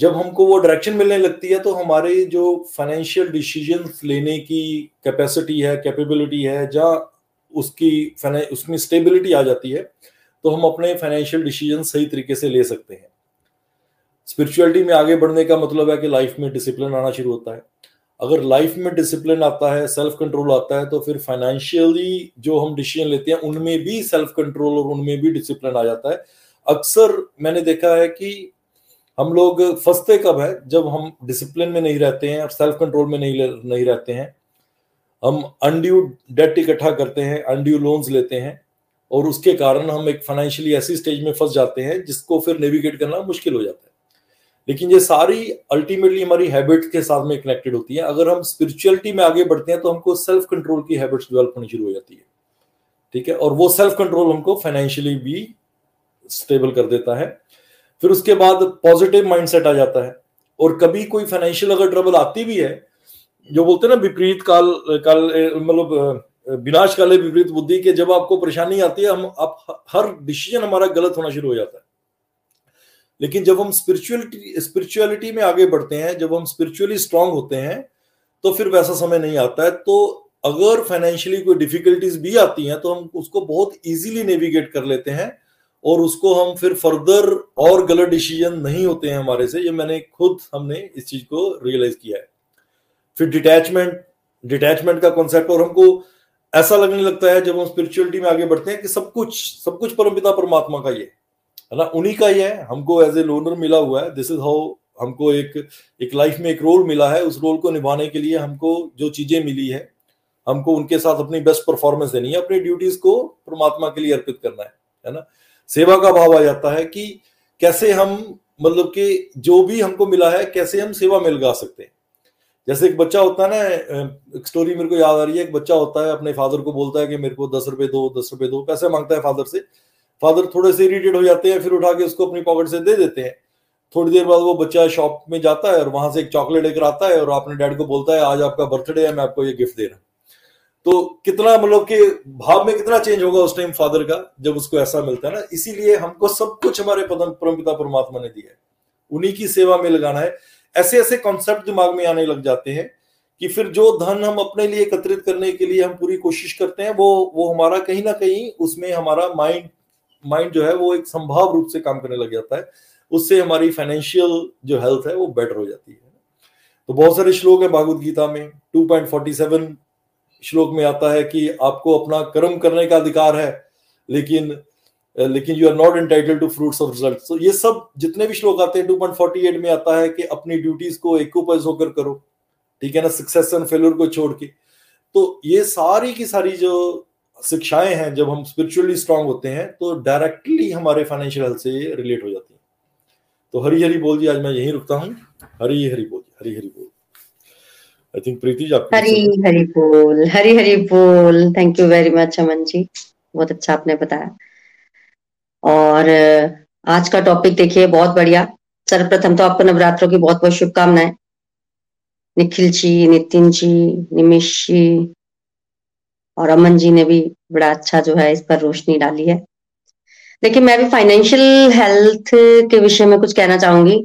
जब हमको वो डायरेक्शन मिलने लगती है तो हमारे जो फाइनेंशियल डिसीज़न लेने की कैपेसिटी है कैपेबिलिटी है जहाँ उसकी उसमें स्टेबिलिटी आ जाती है तो हम अपने फाइनेंशियल डिसीज़न सही तरीके से ले सकते हैं। स्पिरिचुअलिटी में आगे बढ़ने का मतलब है कि लाइफ में डिसिप्लिन आना शुरू होता है। अगर लाइफ में डिसिप्लिन आता है सेल्फ कंट्रोल आता है तो फिर फाइनेंशियली जो हम डिसीज़न लेते हैं, उनमें भी सेल्फ कंट्रोल और उनमें भी डिसिप्लिन आ जाता है। अक्सर मैंने देखा है कि हम लोग फंसते कब है? जब हम डिसिप्लिन में नहीं रहते हैं और सेल्फ कंट्रोल में नहीं नहीं रहते हैं। हम अनड्यू डेट इकट्ठा करते हैं अनड्यू लोन्स लेते हैं और उसके कारण हम एक फाइनेंशियली ऐसी स्टेज में फंस जाते हैं, जिसको फिर नेविगेट करना मुश्किल हो जाता है। लेकिन ये सारी अल्टीमेटली हमारी हैबिट के साथ में कनेक्टेड होती है। अगर हम स्पिरिचुअलिटी में आगे बढ़ते हैं तो हमको सेल्फ कंट्रोल की हैबिट्स डेवलप होनी शुरू हो जाती है। ठीक है? और वो सेल्फ कंट्रोल हमको फाइनेंशियली भी स्टेबल कर देता है। फिर उसके बाद पॉजिटिव माइंडसेट आ जाता है। और कभी कोई फाइनेंशियल अगर ट्रबल आती भी है, जो बोलते हैं ना, विपरीत काल काल मतलब विनाश काले विपरीत बुद्धि के, जब आपको परेशानी आती है, हम, आप, हर डिसीज़न हमारा गलत होना शुरू हो जाता है। लेकिन जब हम स्पिरिचुअलिटी स्पिरिचुअलिटी में आगे बढ़ते हैं, जब हम स्पिरिचुअली स्ट्रांग होते हैं तो फिर वैसा समय नहीं आता है। तो अगर फाइनेंशियली कोई डिफिकल्टीज भी आती हैं तो हम उसको बहुत इजीली नेविगेट कर लेते हैं और उसको हम फिर फर्दर और गलत डिसीज़न नहीं होते हैं हमारे से। ये मैंने खुद हमने इस चीज़ को रियलाइज़ किया है। फिर डिटैचमेंट डिटैचमेंट का कॉन्सेप्ट और हमको ऐसा लगने लगता है जब हम स्पिरिचुअलिटी में आगे बढ़ते हैं कि सब कुछ सब कुछ परमपिता परमात्मा का ही। है ना? उन्हीं का ही है। हमको एज ए लोनर मिला हुआ है। दिस इज़ हाउ हमको एक एक लाइफ में एक रोल मिला है। उस रोल को निभाने के लिए हमको जो चीज़ें मिली है, हमको उनके साथ अपनी बेस्ट परफॉर्मेंस देनी है। अपनी ड्यूटीज़ को परमात्मा के लिए अर्पित करना है है ना? सेवा का भाव आ जाता है कि कैसे हम मतलब कि जो भी हमको मिला है, कैसे हम सेवा में लगा सकते हैं। जैसे एक बच्चा होता है ना एक स्टोरी मेरे को याद आ रही है। एक बच्चा होता है, अपने फादर को बोलता है कि मेरे को दस रुपए दो, दस रुपए दो, पैसे माँगता है फादर से। फादर थोड़े से इरिटेट हो जाते हैं, फिर उठा के उसको अपनी पॉकेट से दे देते हैं। थोड़ी देर बाद वो बच्चा शॉप में जाता है और वहाँ से एक चॉकलेट लेकर आता है और अपने डैड को बोलता है, आज आपका बर्थडे है, मैं आपको ये गिफ्ट दे रहा हूँ। तो कितना मतलब कि भाव में कितना चेंज होगा उस टाइम फादर का, जब उसको ऐसा मिलता है ना? इसीलिए हमको सब कुछ हमारे परम पिता परमात्मा ने दिया है। उन्हीं की सेवा में लगाना है। ऐसे ऐसे कॉन्सेप्ट दिमाग में आने लग जाते हैं कि फिर जो धन हम अपने लिए एकत्रित करने के लिए हम पूरी कोशिश करते हैं, वो वो हमारा कहीं ना कहीं उसमें हमारा माइंड माइंड जो है वो एक संभाव रूप से काम करने लग जाता है। उससे हमारी फाइनेंशियल जो हेल्थ है वो बेटर हो जाती है। तो बहुत सारे श्लोक है भागवत गीता में। 2.47 श्लोक में आता है कि आपको अपना कर्म करने का अधिकार है, लेकिन लेकिन you are not entitle to fruits of result तो ये सब जितने भी श्लोक आते हैं 2.48 में आता है कि अपनी ड्यूटीज़ को इक्वपाइज होकर करो। ठीक है ना? सक्सेस एंड फेलियर को छोड़ के। तो ये सारी की सारी जो शिक्षाएँ हैं जब हम स्पिरिचुअली स्ट्रांग होते हैं तो डायरेक्टली हमारे फाइनेंशियल हेल्थ से रिलेट हो जाती है। तो हरी हरी बोल जी आज मैं यहीं रुकता हूँ। हरी हरी बोल हरी हरी बोल। आई थिंक प्रीति आप हरी हरी बोल हरी हरी बोल। Thank you very much Aman ji. बहुत अच्छा आपने बताया। और आज का टॉपिक देखिए बहुत बढ़िया। सर्वप्रथम तो आपको नवरात्रों की बहुत बहुत शुभकामनाएँ। निखिल जी नितिन जी निमिश जी और अमन जी ने भी बड़ा अच्छा जो है इस पर रोशनी डाली है। देखिए, मैं भी फाइनेंशियल हेल्थ के विषय में कुछ कहना चाहूँगी।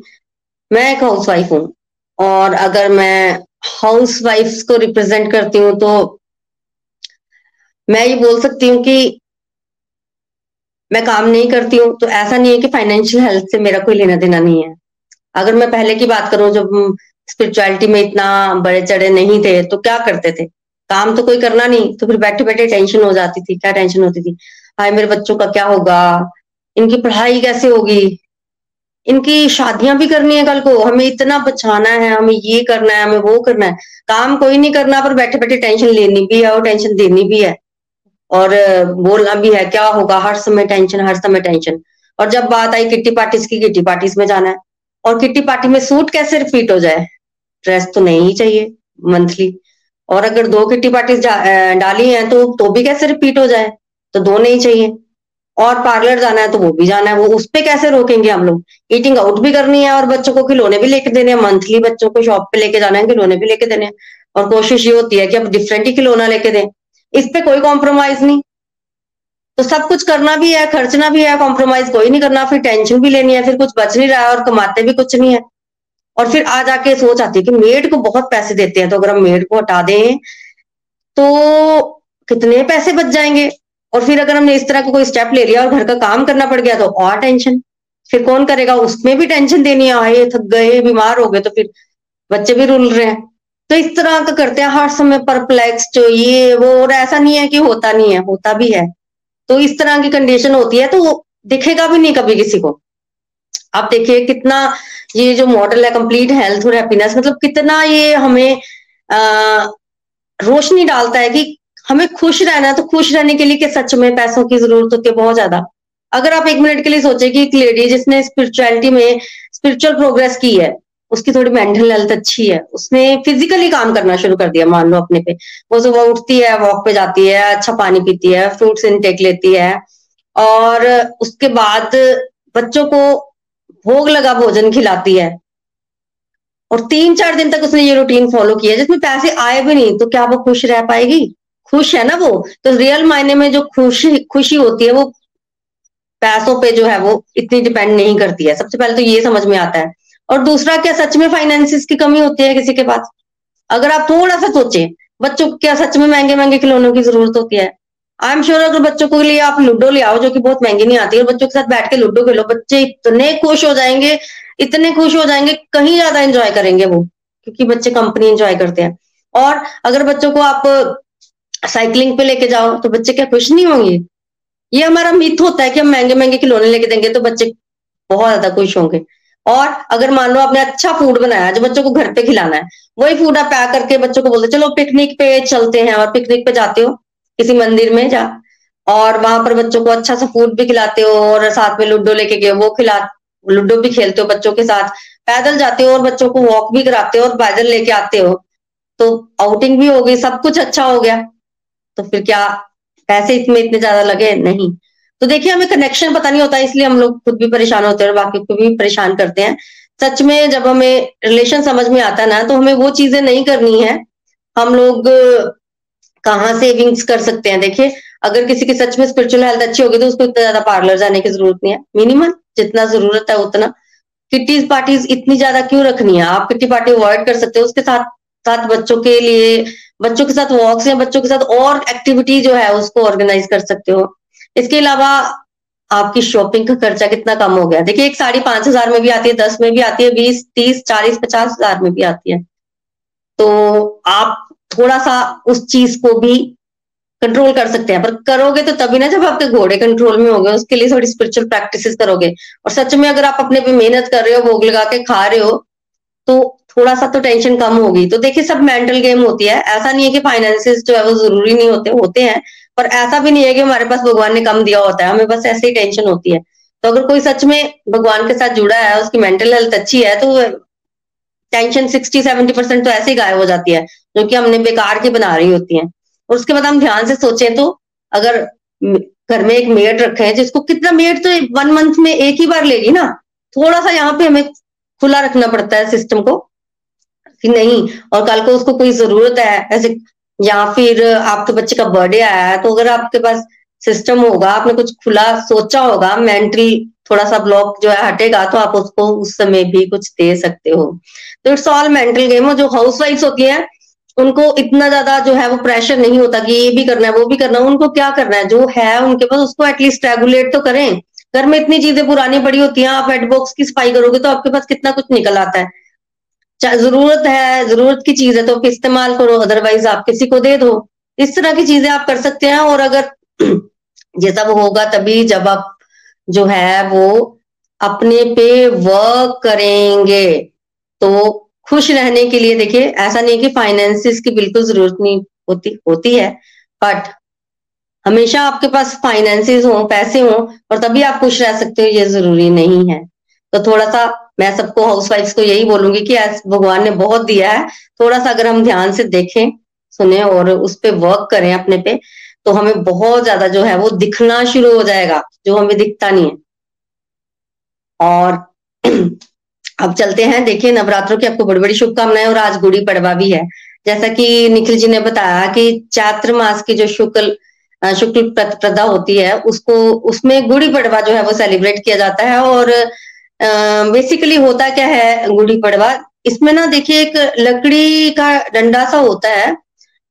मैं एक हाउस वाइफ हूँ और अगर मैं हाउस वाइफ को रिप्रेजेंट करती हूँ तो मैं ये बोल सकती हूँ कि मैं काम नहीं करती हूँ तो ऐसा नहीं है कि फाइनेंशियल हेल्थ से मेरा कोई लेना देना नहीं है। अगर मैं पहले की बात करूँ, जब स्पिरिचुअलिटी में इतना बड़े चढ़े नहीं थे तो क्या करते थे? काम तो कोई करना नहीं तो फिर बैठे बैठे टेंशन हो जाती थी, क्या टेंशन होती थी? हाय, मेरे बच्चों का क्या होगा? इनकी पढ़ाई कैसे होगी? इनकी शादियाँ भी करनी है कल को, हमें इतना बचाना है, हमें ये करना है, हमें वो करना है। काम कोई नहीं करना, पर बैठे बैठे टेंशन लेनी भी है और टेंशन देनी भी है। और बोलना भी है, क्या होगा? हर समय टेंशन, हर समय टेंशन। और जब बात आई किट्टी पार्टीज़ की, किट्टी पार्टीज़ में जाना है। और किट्टी पार्टी में सूट कैसे रिपीट हो जाए? ड्रेस तो नहीं ही चाहिए, मंथली। और अगर दो किट्टी पार्टी डाली हैं तो तो भी कैसे रिपीट हो जाए? तो दो नहीं चाहिए। और पार्लर जाना है तो वो भी जाना है। वो उस पर कैसे रोकेंगे हम लोग? ईटिंग आउट भी करनी है और बच्चों को खिलौने भी लेके देने हैं। मंथली बच्चों को शॉप पे लेके जाना है, खिलौने भी लेके देने हैं। और कोशिश ये होती है कि अब डिफरेंट ही खिलौना लेके दें। इस पे कोई कॉम्प्रोमाइज नहीं। तो सब कुछ करना भी है, खर्चना भी है कॉम्प्रोमाइज कोई नहीं करना। फिर टेंशन भी लेनी है, फिर कुछ बच नहीं रहा है और कमाते भी कुछ नहीं है। और फिर आ जाके सोच आती है कि मेड को बहुत पैसे देते हैं तो अगर हम मेड को हटा दें तो कितने पैसे बच जाएँगे? और फिर अगर हमने इस तरह का कोई स्टेप ले लिया और घर का काम करना पड़ गया तो और टेंशन फिर कौन करेगा? उसमें भी टेंशन देनी आए, थक गए, बीमार हो गए तो फिर बच्चे भी रुल रहे हैं। तो इस तरह का करते हैं, हर समय परप्लेक्स जो ये, वो, और ऐसा नहीं है कि होता नहीं है, होता भी है। तो इस तरह की कंडीशन होती है तो दिखेगा भी नहीं कभी किसी को। आप देखिए कितना ये जो मॉडल है कंप्लीट हेल्थ और हैप्पीनेस मतलब कितना ये हमें रोशनी डालता है कि हमें खुश रहना है तो खुश रहने के लिए कि सच में पैसों की ज़रूरत होती है बहुत ज़्यादा। अगर आप एक मिनट के लिए सोचे कि एक लेडी जिसने स्पिरिचुअलिटी में स्पिरिचुअल प्रोग्रेस की है, उसकी थोड़ी मेंटल हेल्थ अच्छी है, उसने फिजिकली काम करना शुरू कर दिया, मान लो अपने पे। वो सुबह उठती है वॉक पे जाती है अच्छा पानी पीती है फ्रूट्स इनटेक लेती है, और उसके बाद बच्चों को भोग लगा भोजन खिलाती है। और तीन चार दिन तक उसने ये रूटीन फॉलो किया जिसमें पैसे आए भी नहीं तो क्या वो खुश रह पाएगी? खुश है ना वो? तो रियल मायने में जो खुशी खुशी होती है, वो पैसों पे जो है, वो इतनी डिपेंड नहीं करती है। सबसे पहले तो ये समझ में आता है। और दूसरा, क्या सच में फाइनेंसिस की कमी होती है किसी के पास? अगर आप थोड़ा सा सोचें, बच्चों क्या सच में महँगे महँगे खिलौनों की ज़रूरत होती है? आई एम श्योर अगर बच्चों के लिए आप लूडो ले आओ, जो कि बहुत महँगी नहीं आती है बच्चों के साथ बैठ के लूडो खेलो, बच्चे इतने खुश हो जाएँगे, इतने खुश हो जाएँगे, कहीं ज़्यादा एंजॉय करेंगे वो, क्योंकि बच्चे कंपनी एंजॉय करते हैं। और अगर बच्चों को आप साइकिलिंग पे लेके जाओ तो बच्चे क्या खुश नहीं होंगे? ये हमारा मिथ होता है कि हम महँगे महँगे खिलौने लेके देंगे तो बच्चे बहुत ज़्यादा खुश होंगे। और अगर मान लो आपने अच्छा फ़ूड बनाया, जो बच्चों को घर पे खिलाना है, वही फ़ूड आप पैक करके बच्चों को बोलते चलो पिकनिक पे चलते हैं, और पिकनिक पे जाते हो। किसी मंदिर में जा, और वहाँ पर बच्चों को अच्छा सा फ़ूड भी खिलाते हो, और साथ में लूडो लेके गए, वो खिला, लूडो भी खेलते हो बच्चों के साथ। पैदल जाते हो और बच्चों को वॉक भी कराते हो और पैदल लेके आते हो। तो आउटिंग भी हो गई, सब कुछ अच्छा हो गया। तो फिर क्या, पैसे इतने इतने ज़्यादा लगे? नहीं। तो देखिए, हमें कनेक्शन पता नहीं होता, इसलिए हम लोग खुद भी परेशान होते हैं और बाकी को भी परेशान करते हैं। सच में जब हमें रिलेशन समझ में आता ना तो हमें वो चीज़ें नहीं करनी है। हम लोग कहाँ सेविंग्स कर सकते हैं? देखिए, अगर किसी की सच में स्पिरिचुअल हेल्थ अच्छी होगी तो उसको इतना ज़्यादा पार्लर जाने की ज़रूरत नहीं है। मिनिमम जितना ज़रूरत है उतना। किट्टीज पार्टीज़ इतनी ज़्यादा क्यों रखनी है? आप किट्टी पार्टी अवॉइड कर सकते हो। उसके साथ साथ बच्चों के लिए, बच्चों के साथ वॉक्स या बच्चों के साथ और एक्टिविटी जो है उसको ऑर्गेनाइज कर सकते हो। इसके अलावा आपकी शॉपिंग का खर्चा कितना कम हो गया? देखिए, एक साड़ी पाँच हज़ार में भी आती है, दस में भी आती है, बीस, तीस, चालीस, पचास हज़ार में भी आती है। तो आप थोड़ा सा उस चीज़ को भी कंट्रोल कर सकते हैं। पर करोगे तो तभी ना जब आपके घोड़े कंट्रोल में होंगे, उसके लिए थोड़ी स्पिरिचुअल प्रैक्टिस करोगे। और सच में अगर आप अपने पे मेहनत कर रहे हो, भोग लगा के खा रहे हो तो थोड़ा सा तो टेंशन कम होगी। तो देखिए, सब मेंटल गेम होती है। ऐसा नहीं है कि फाइनेंसिस जो है वो ज़रूरी नहीं होते होते हैं। पर ऐसा भी नहीं है कि हमारे पास भगवान ने कम दिया होता है। हमें बस ऐसे ही टेंशन होती है। तो अगर कोई सच में भगवान के साथ जुड़ा है, उसकी मेंटल हेल्थ अच्छी है तो टेंशन सिक्सटी सेवेंटी परसेंट तो ऐसे ही गायब हो जाती है। जो कि हमने बेकार की बना रही होती है। और उसके बाद हम ध्यान से सोचें तो अगर घर में एक मेड रखे हैं, जिसको कितना मेड तो वन मंथ में एक ही बार लेगी ना? थोड़ा सा यहाँ पे हमें खुला रखना पड़ता है सिस्टम को कि नहीं, और कल को उसको कोई ज़रूरत है, ऐसे या फिर आपके बच्चे का बर्थडे आया है तो अगर आपके पास सिस्टम होगा, आपने कुछ खुला सोचा होगा मेंटली थोड़ा सा ब्लॉक जो है हटेगा तो आप उसको उस समय भी कुछ दे सकते हो। तो इट्स ऑल मेंटल गेम जो हाउस वाइफ होती है उनको इतना ज़्यादा जो है वो प्रेशर नहीं होता कि ये भी करना है, वो भी करना है, उनको क्या करना है? जो है उनके पास, उसको एटलीस्ट रेगुलेट तो करें। घर में इतनी चीज़ें पुरानी पड़ी होती हैं, आप हेडबॉक्स की सफ़ाई करोगे तो आपके पास कितना कुछ निकल आता है। ज़रूरत है, ज़रूरत की चीज़ है तो आप इस्तेमाल करो अदरवाइज़ आप किसी को दे दो। इस तरह की चीज़ें आप कर सकते हैं और अगर (clears throat) ये सब होगा तभी जब आप जो है वो अपने पे वर्क करेंगे तो खुश रहने के लिए देखिए, ऐसा नहीं कि फाइनेंसिस की बिल्कुल ज़रूरत नहीं होती होती है बट हमेशा आपके पास फाइनेंसिस हो, पैसे हो, और तभी आप खुश रह सकते हो, ये ज़रूरी नहीं है। तो थोड़ा सा मैं सबको हाउस को यही बोलूँगी कि भगवान ने बहुत दिया है थोड़ा सा अगर हम ध्यान से देखें, सुने और उस पर वर्क करें अपने पे तो हमें बहुत ज़्यादा जो है वो दिखना शुरू हो जाएगा, जो हमें दिखता नहीं है। और (clears throat) अब चलते हैं, देखिए नवरात्रों की आपको बड़ी बड़ी शुभकामनाएँ और आज गुड़ी पड़वा भी है। जैसा कि निखिल जी ने बताया कि चात्र मास की जो शुक्ल शुक्ल प्रतिप्रदा होती है, उसको, उसमें गुड़ी पड़वा जो है वो सेलिब्रेट किया जाता है और बेसिकली होता क्या है गुड़ी पड़वा? इसमें ना देखिए एक लकड़ी का डंडा सा होता है,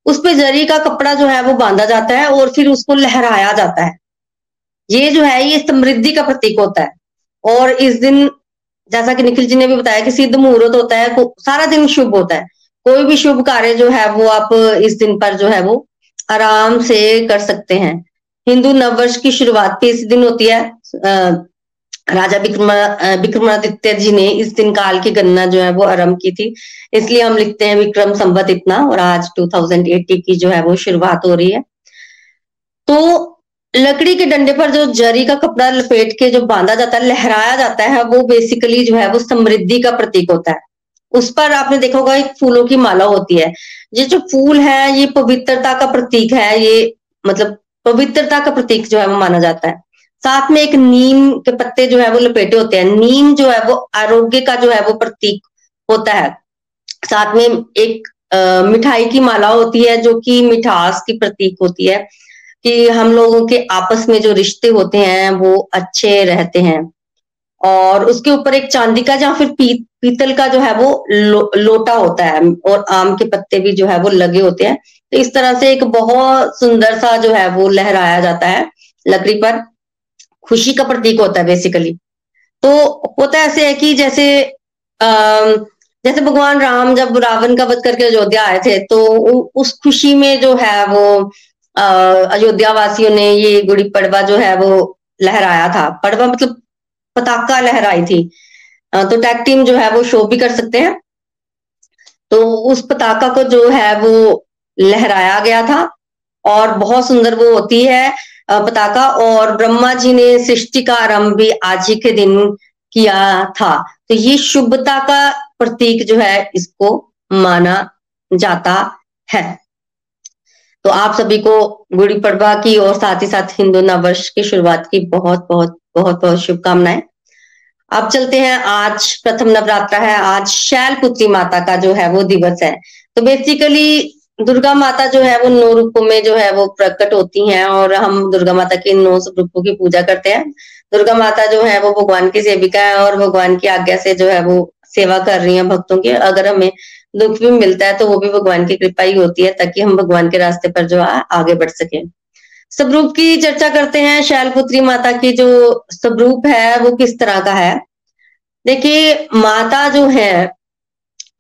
उस पे जरी का कपड़ा जो है वो बांधा जाता है और फिर उसको लहराया जाता है। ये जो है, ये समृद्धि का प्रतीक होता है और इस दिन जैसा कि निखिल जी ने भी बताया कि सिद्ध मुहूर्त होता है सारा दिन शुभ होता है। कोई भी शुभ कार्य जो है, वो आप इस दिन पर जो है, वो आराम से कर सकते हैं। हिंदू नववर्ष की शुरुआत भी इस दिन होती है। राजा विक्रम विक्रमादित्य जी ने इस दिन काल की गणना जो है, वो आरंभ की थी। इसलिए हम लिखते हैं विक्रम संबत इतना, और आज 2080 की जो है, वो शुरुआत हो रही है। तो लकड़ी के डंडे पर जो जरी का कपड़ा लपेट के जो बांधा जाता है, लहराया जाता है, वो बेसिकली जो है वो समृद्धि का प्रतीक होता है। उस पर आपने देखा होगा एक फूलों की माला होती है। ये जो फूल है, ये पवित्रता का प्रतीक है, ये मतलब पवित्रता का प्रतीक जो है वो माना जाता है। साथ में एक नीम के पत्ते जो है वो लपेटे होते हैं। नीम जो है वो आरोग्य का जो है वो प्रतीक होता है। साथ में एक मिठाई की माला होती है, जो कि मिठास की प्रतीक होती है। कि हम लोगों के आपस में जो रिश्ते होते हैं वो अच्छे रहते हैं। और उसके ऊपर एक चांदी का या फिर पी, पीतल का जो है वो लो, लोटा होता है और आम के पत्ते भी जो है वो लगे होते हैं। तो इस तरह से एक बहुत सुंदर सा जो है वो लहराया जाता है लकड़ी पर। खुशी का प्रतीक होता है बेसिकली तो होता ऐसे है कि जैसे आ, जैसे भगवान राम जब रावण का वध करके अयोध्या आए थे तो उस खुशी में जो है वो अयोध्या वासियों ने ये गुड़ी पड़वा जो है वो लहराया था। पड़वा मतलब पताका लहराई थी। तो टैग टीम जो है वो शो भी कर सकते हैं। तो उस पताका को जो है वो लहराया गया था और बहुत सुंदर वो होती है पताका। और ब्रह्मा जी ने सृष्टि का आरंभ भी आज ही के दिन किया था। तो ये शुभता का प्रतीक जो है इसको माना जाता है। तो आप सभी को गुड़ी पड़वा की और साथ ही साथ हिंदू नववर्ष की शुरुआत की बहुत बहुत बहुत बहुत शुभकामनाएँ। अब चलते हैं, आज प्रथम नवरात्र है, आज शैल पुत्री माता का जो है वो दिवस है। तो बेसिकली दुर्गा माता जो है वो नौ रूपों में जो है वो प्रकट होती हैं और हम दुर्गा माता के नौ रूपों की पूजा करते हैं। दुर्गा माता जो है वो भगवान की सेविका है और भगवान की आज्ञा से जो है वो सेवा कर रही है भक्तों की। अगर हमें दुख भी मिलता है तो वो भी भगवान की कृपा ही होती है ताकि हम भगवान के रास्ते पर जो है आगे बढ़ सके। स्वरूप की चर्चा करते हैं, शैलपुत्री माता की जो स्वरूप है, वो किस तरह का है? देखिए, माता जो है,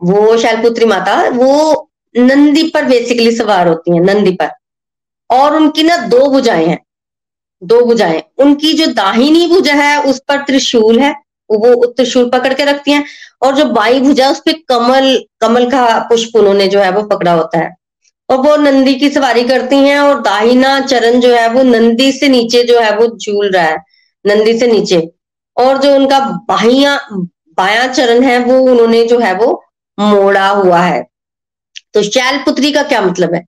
वो शैलपुत्री माता, वो नंदी पर बेसिकली सवार होती है, नंदी पर। और उनकी ना दो भुजाएँ हैं, दो भुजाएँ। उनकी जो दाहिनी भुजा है, उस पर त्रिशूल है वो त्रिशूल पकड़ के रखती हैं और जो बाई भुजा उस पर कमल कमल का पुष्प उन्होंने जो है वो पकड़ा होता है। और वो नंदी की सवारी करती हैं और दाहिना चरण जो है वो नंदी से नीचे जो है वो झूल रहा है, नंदी से नीचे। और जो उनका बाहिया, बाया चरण है, वो उन्होंने जो है वो मोड़ा हुआ है। तो शैल पुत्री का क्या मतलब है?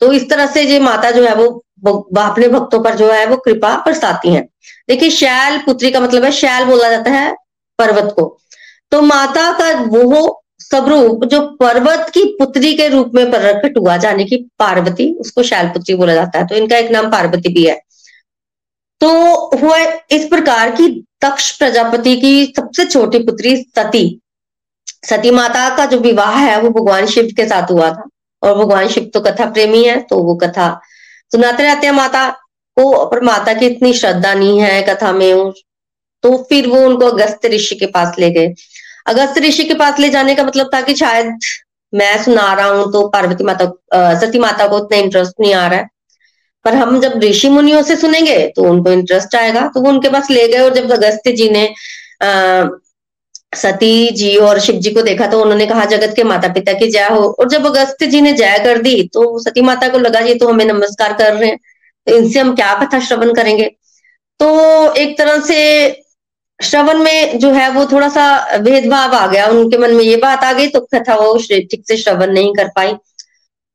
तो इस तरह से जो माता जो है वो अपने भक्तों पर जो है वो कृपा बरसाती हैं। देखिए शैल पुत्री का मतलब है, शैल बोला जाता है पर्वत को। तो माता का वो स्वरूप जो पर्वत की पुत्री के रूप में प्रकट हुआ, जाने की पार्वती, उसको शैल पुत्री बोला जाता है तो इनका एक नाम पार्वती भी है। तो हुआ इस प्रकार की दक्ष प्रजापति की सबसे छोटी पुत्री सती। सती माता का जो विवाह है, वो भगवान शिव के साथ हुआ था, और भगवान शिव तो कथा प्रेमी है तो वो कथा सुनाते रहते हैं माता को पर माता की इतनी श्रद्धा नहीं है कथा में तो फिर वो उनको अगस्त ऋषि के पास ले गए। अगस्त ऋषि के पास ले जाने का मतलब था कि शायद मैं सुना रहा हूँ तो पार्वती माता सती माता को उतना इंटरेस्ट नहीं आ रहा है। पर हम जब ऋषि मुनियों से सुनेंगे तो उनको इंटरेस्ट आएगा तो वो उनके पास ले गए और जब अगस्त जी ने, अः, सती जी और शिव जी को देखा तो उन्होंने कहा, जगत के माता पिता की जय हो। और जब अगस्त जी ने जय कर दी तो सती माता को लगा, ये तो हमें नमस्कार कर रहे हैं तो इनसे हम क्या कथा श्रवण करेंगे? तो एक तरह से श्रवण में जो है वो थोड़ा सा भेदभाव आ गया। उनके मन में ये बात आ गई तो कथा वो ठीक से श्रवण नहीं कर पाई।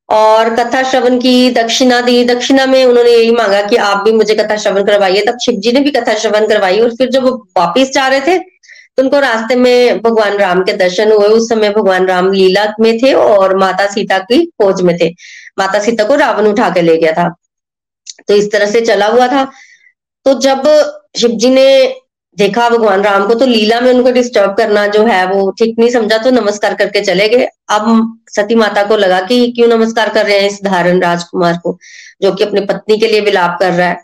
और कथा श्रवण की दक्षिणा दी। दक्षिणा में उन्होंने यही मांगा कि आप भी मुझे कथा श्रवण करवाइए। तब शिव जी ने भी कथा श्रवण करवाई और फिर जब वो वापिस जा रहे थे तो उनको रास्ते में भगवान राम के दर्शन हुए। उस समय भगवान राम लीला में थे और माता सीता की खोज में थे। माता सीता को रावण उठा के ले गया था। तो इस तरह से चला हुआ था। तो जब शिव जी ने देखा भगवान राम को तो लीला में उनको डिस्टर्ब करना जो है वो ठीक नहीं समझा तो नमस्कार करके चले गए। अब सती माता को लगा कि क्यों नमस्कार कर रहे हैं इस धारण राजकुमार को, जो कि अपनी पत्नी के लिए विलाप कर रहा है।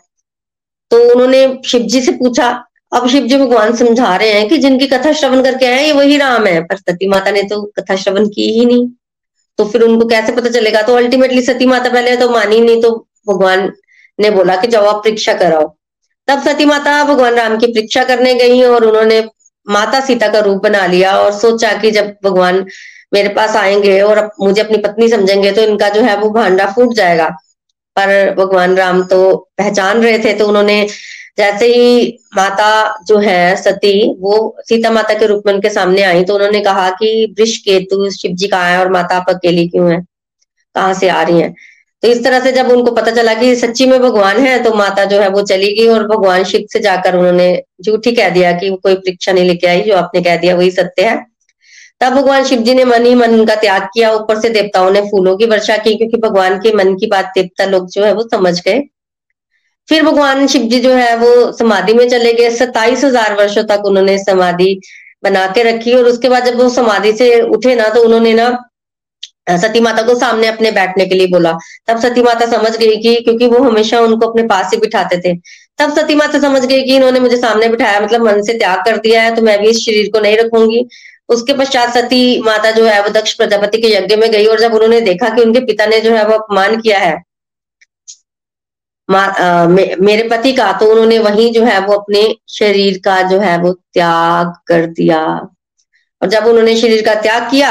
तो उन्होंने शिव जी से पूछा, अब शिव जी भगवान समझा रहे हैं कि जिनकी कथा श्रवण करके आए ये वही राम है, पर सती माता ने तो कथा श्रवण की ही नहीं। तो फिर उनको कैसे पता चलेगा? तो अल्टीमेटली सती माता पहले तो मानी नहीं तो भगवान ने बोला कि जाओ आप परीक्षा कराओ। तब सती माता भगवान राम की परीक्षा करने गई और उन्होंने माता सीता का रूप बना लिया और सोचा कि जब भगवान मेरे पास आएँगे और मुझे अपनी पत्नी समझेंगे तो इनका जो है वो भांडा फूट जाएगा। पर भगवान राम तो पहचान रहे थे तो उन्होंने जैसे ही माता जो है, सती, वो सीता माता के रूप में उनके सामने आई तो उन्होंने कहा कि वृक्ष केतु शिव जी कहाँ है और माता आप अकेली क्यों है? कहाँ से आ रही है? तो इस तरह से जब उनको पता चला कि सच्ची में भगवान है तो माता जो है वो चली गई और भगवान शिव से जाकर उन्होंने झूठी कह दिया कि कोई परीक्षा नहीं लेके आई, जो आपने कह दिया वही सत्य है। तब भगवान शिव जी ने मन ही मन उनका त्याग किया, ऊपर से देवताओं ने फूलों की वर्षा की, क्योंकि भगवान के मन की बात देवता लोग जो है वो समझ गए। फिर भगवान शिव जी जो है वो समाधि में चले गए। सत्ताईस हज़ार वर्षो तक उन्होंने समाधि बना के रखी और उसके बाद जब वो समाधि से उठे ना तो उन्होंने ना सती माता को सामने अपने बैठने के लिए बोला। तब सती माता समझ गई कि क्योंकि वो हमेशा उनको अपने पास ही बिठाते थे। तब सती माता समझ गई कि इन्होंने मुझे सामने बिठाया मतलब मन से त्याग कर दिया है तो मैं भी इस शरीर को नहीं रखूँगी। उसके पश्चात सती माता जो है वो दक्ष प्रजापति के यज्ञ में गई और जब उन्होंने देखा कि उनके पिता ने जो है वो अपमान किया है आ, मे, मेरे पति का तो उन्होंने वही जो है वो अपने शरीर का जो है वो त्याग कर दिया। और जब उन्होंने शरीर का त्याग किया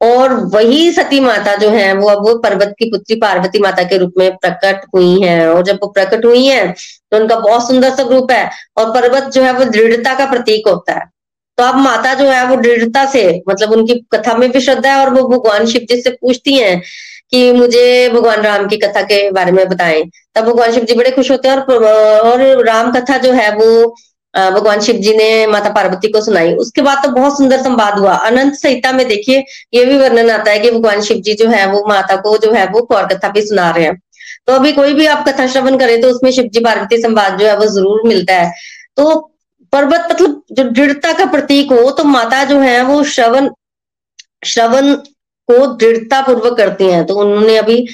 और वही सती माता जो है, वो अब वो पर्वत की पुत्री पार्वती माता के रूप में प्रकट हुई है। और जब वो प्रकट हुई है तो उनका बहुत सुंदर सा रूप है और पर्वत जो है, वो दृढ़ता का प्रतीक होता है। तो अब माता जो है, वो दृढ़ता से मतलब उनकी कथा में भी श्रद्धा है और वो भगवान शिव जी से पूछती हैं कि मुझे भगवान राम की कथा के बारे में बताएँ। तब भगवान शिव जी बड़े खुश होते हैं और और राम कथा जो है, वो भगवान शिव जी ने माता पार्वती को सुनाई। उसके बाद तो बहुत सुंदर संवाद हुआ। अनंत संहिता में देखिए, ये भी वर्णन आता है कि भगवान शिव जी जो है, वो माता को जो है, वो कौर कथा भी सुना रहे हैं। तो अभी कोई भी आप कथा श्रवण करें तो उसमें शिव जी पार्वती संवाद जो है, वो ज़रूर मिलता है। तो पर्वत मतलब जो दृढ़ता का प्रतीक हो तो माता जो है, वो श्रवण श्रवण को दृढ़ता पूर्वक करती हैं। तो उन्होंने अभी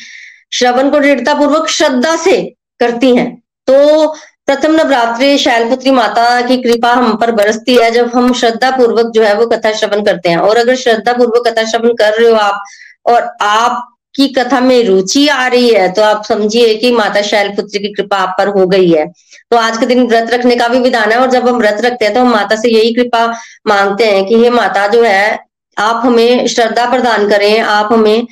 श्रवण को दृढ़ता पूर्वक श्रद्धा से करती हैं। तो प्रथम नवरात्रि शैलपुत्री माता की कृपा हम पर बरसती है, जब हम श्रद्धा पूर्वक जो है वो कथा श्रवण करते हैं। और अगर श्रद्धा पूर्वक कथा श्रवण कर रहे हो आप, और आपकी कथा में रुचि आ रही है तो आप समझिए कि माता शैलपुत्री की कृपा आप पर हो गई है। तो आज के दिन व्रत रखने का भी विधान है, और जब हम व्रत रखते हैं तो हम माता से यही कृपा मांगते हैं कि ये माता जो है, आप हमें श्रद्धा प्रदान करें, आप हमें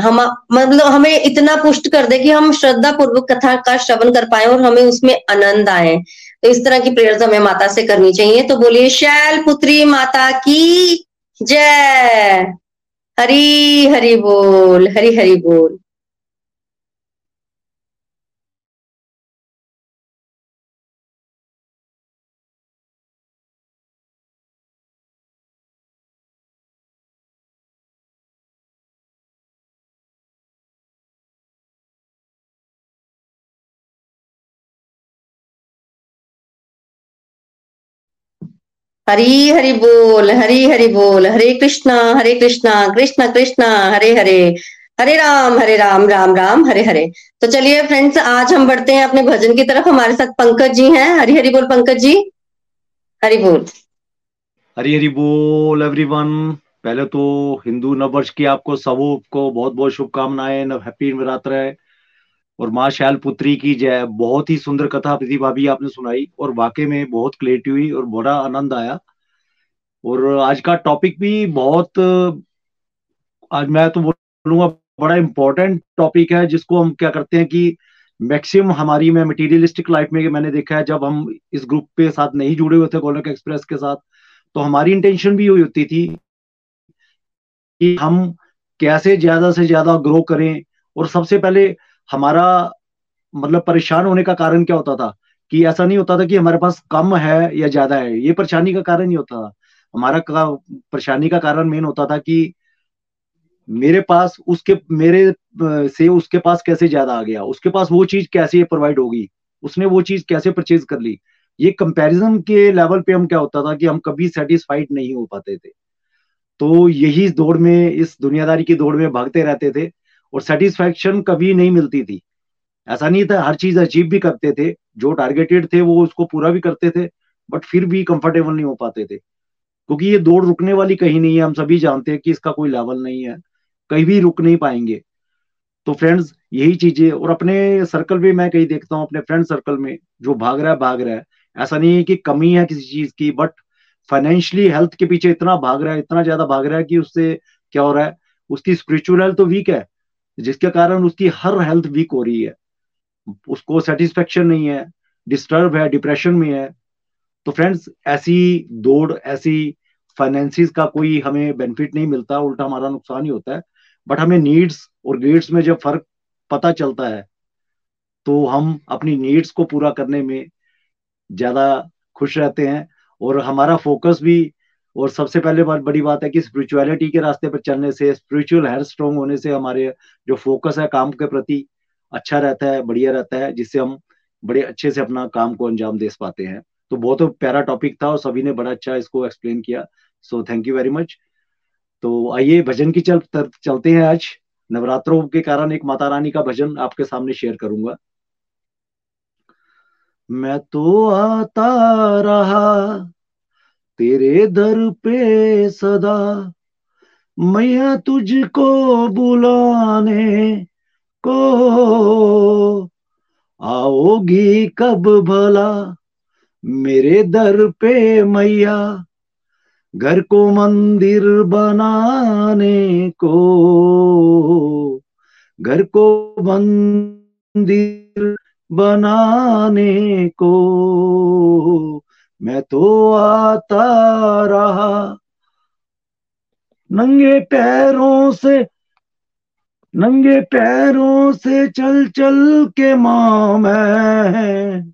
हम मतलब हमें इतना पुष्ट कर दे कि हम श्रद्धा पूर्वक कथा का श्रवण कर पाए और हमें उसमें आनंद आए। तो इस तरह की प्रेयर हमें माता से करनी चाहिए। तो बोलिए शैल पुत्री माता की जय। हरी, हरि बोल, हरी, हरि बोल। हरी हरि बोल हरी हरि बोल, हरे कृष्णा हरे कृष्णा, कृष्ण, कृष्णा, हरे हरे हरे राम हरे राम राम राम, हरे हरे। तो चलिए फ्रेंड्स आज हम बढ़ते हैं अपने भजन की तरफ़। हमारे साथ पंकज जी हैं। हरी हरि बोल, पंकज जी। हरि बोल। हरी हरि बोल एवरीवन पहले तो हिंदू नववर्ष की आपको सबको बहुत बहुत शुभकामनाएँ हैप्पी नवरात्र है। और माँ शैल पुत्री की जय। बहुत ही सुंदर कथा प्रीति भाभी आपने सुनाई और वाकई में बहुत क्लेटी हुई और बड़ा आनंद आया। और आज का टॉपिक भी बहुत, आज मैं तो बोलूँगा बड़ा इंपॉर्टेंट टॉपिक है, जिसको हम क्या करते हैं कि मैक्सिमम हमारी में मटेरियलिस्टिक लाइफ में मैंने देखा है, जब हम इस ग्रुप के साथ नहीं जुड़े हुए थे गोलक एक्सप्रेस के साथ तो हमारी इंटेंशन भी हुई होती थी कि हम कैसे ज़्यादा से ज़्यादा ग्रो करें। और सबसे पहले हमारा मतलब परेशान होने का कारण क्या होता था? कि ऐसा नहीं होता था कि हमारे पास कम है या ज़्यादा है। ये परेशानी का कारण ही होता था। हमारा परेशानी का कारण मेन होता था कि मेरे पास उसके, मेरे से उसके पास कैसे ज़्यादा आ गया? उसके पास वो चीज़ कैसे प्रोवाइड होगी? उसने वो चीज़ कैसे परचेज कर ली? ये कंपैरिजन के लेवल पे हम क्या होता था कि हम कभी सेटिस्फाइड नहीं हो पाते थे। तो यही इस दौड़ में, इस दुनियादारी की दौड़ में भागते रहते थे। और सेटिस्फैक्शन कभी नहीं मिलती थी। ऐसा नहीं था, हर चीज़ अचीव भी करते थे, जो टारगेटेड थे, वो उसको पूरा भी करते थे बट फिर भी कंफर्टेबल नहीं हो पाते थे। क्योंकि ये दौड़ रुकने वाली कहीं नहीं है, हम सभी जानते हैं कि इसका कोई लेवल नहीं है, कहीं भी रुक नहीं पाएँगे। तो फ्रेंड्स यही चीज़ें, और अपने सर्कल में मैं कहीं देखता हूँ, अपने फ्रेंड सर्कल में, जो भाग रहा है, भाग रहा है। ऐसा नहीं है कि कमी है किसी चीज़ की बट फाइनेंशियली हेल्थ के पीछे इतना भाग रहा है, इतना ज़्यादा भाग रहा है कि उससे क्या हो रहा है, उसकी स्पिरिचुअल हेल्थ तो वीक है जिसके कारण उसकी हर हेल्थ वीक हो रही है। उसको सेटिस्फेक्शन नहीं है डिस्टर्ब है डिप्रेशन में है। तो फ्रेंड्स ऐसी दौड़, ऐसी फाइनेंसिस का कोई हमें बेनिफिट नहीं मिलता, उल्टा हमारा नुकसान ही होता है। बट हमें नीड्स और गेट्स में जब फ़र्क पता चलता है तो हम अपनी नीड्स को पूरा करने में ज़्यादा खुश रहते हैं और हमारा फोकस भी और सबसे पहले बात, बड़ी बात है कि स्पिरिचुअलिटी के रास्ते पर चलने से स्पिरिचुअल हेल्थ स्ट्रॉन्ग होने से हमारे जो फोकस है काम के प्रति अच्छा रहता है, बढ़िया रहता है, जिससे हम बड़े अच्छे से अपना काम को अंजाम दे पाते हैं। तो बहुत प्यारा टॉपिक था और सभी ने बड़ा अच्छा इसको एक्सप्लेन किया। So thank you very much तो आइए, भजन की चल चलते हैं आज। नवरात्रों के कारण एक माता रानी का भजन आपके सामने शेयर करूँगा। मैं तो आता रहा तेरे दर पे सदा, मैया तुझको बुलाने को। आओगी कब भला, मेरे दर पे मैया, घर को मंदिर बनाने को। घर को मंदिर बनाने को। मैं तो आता रहा। नंगे पैरों से, नंगे पैरों से चल चल के माँ मैं।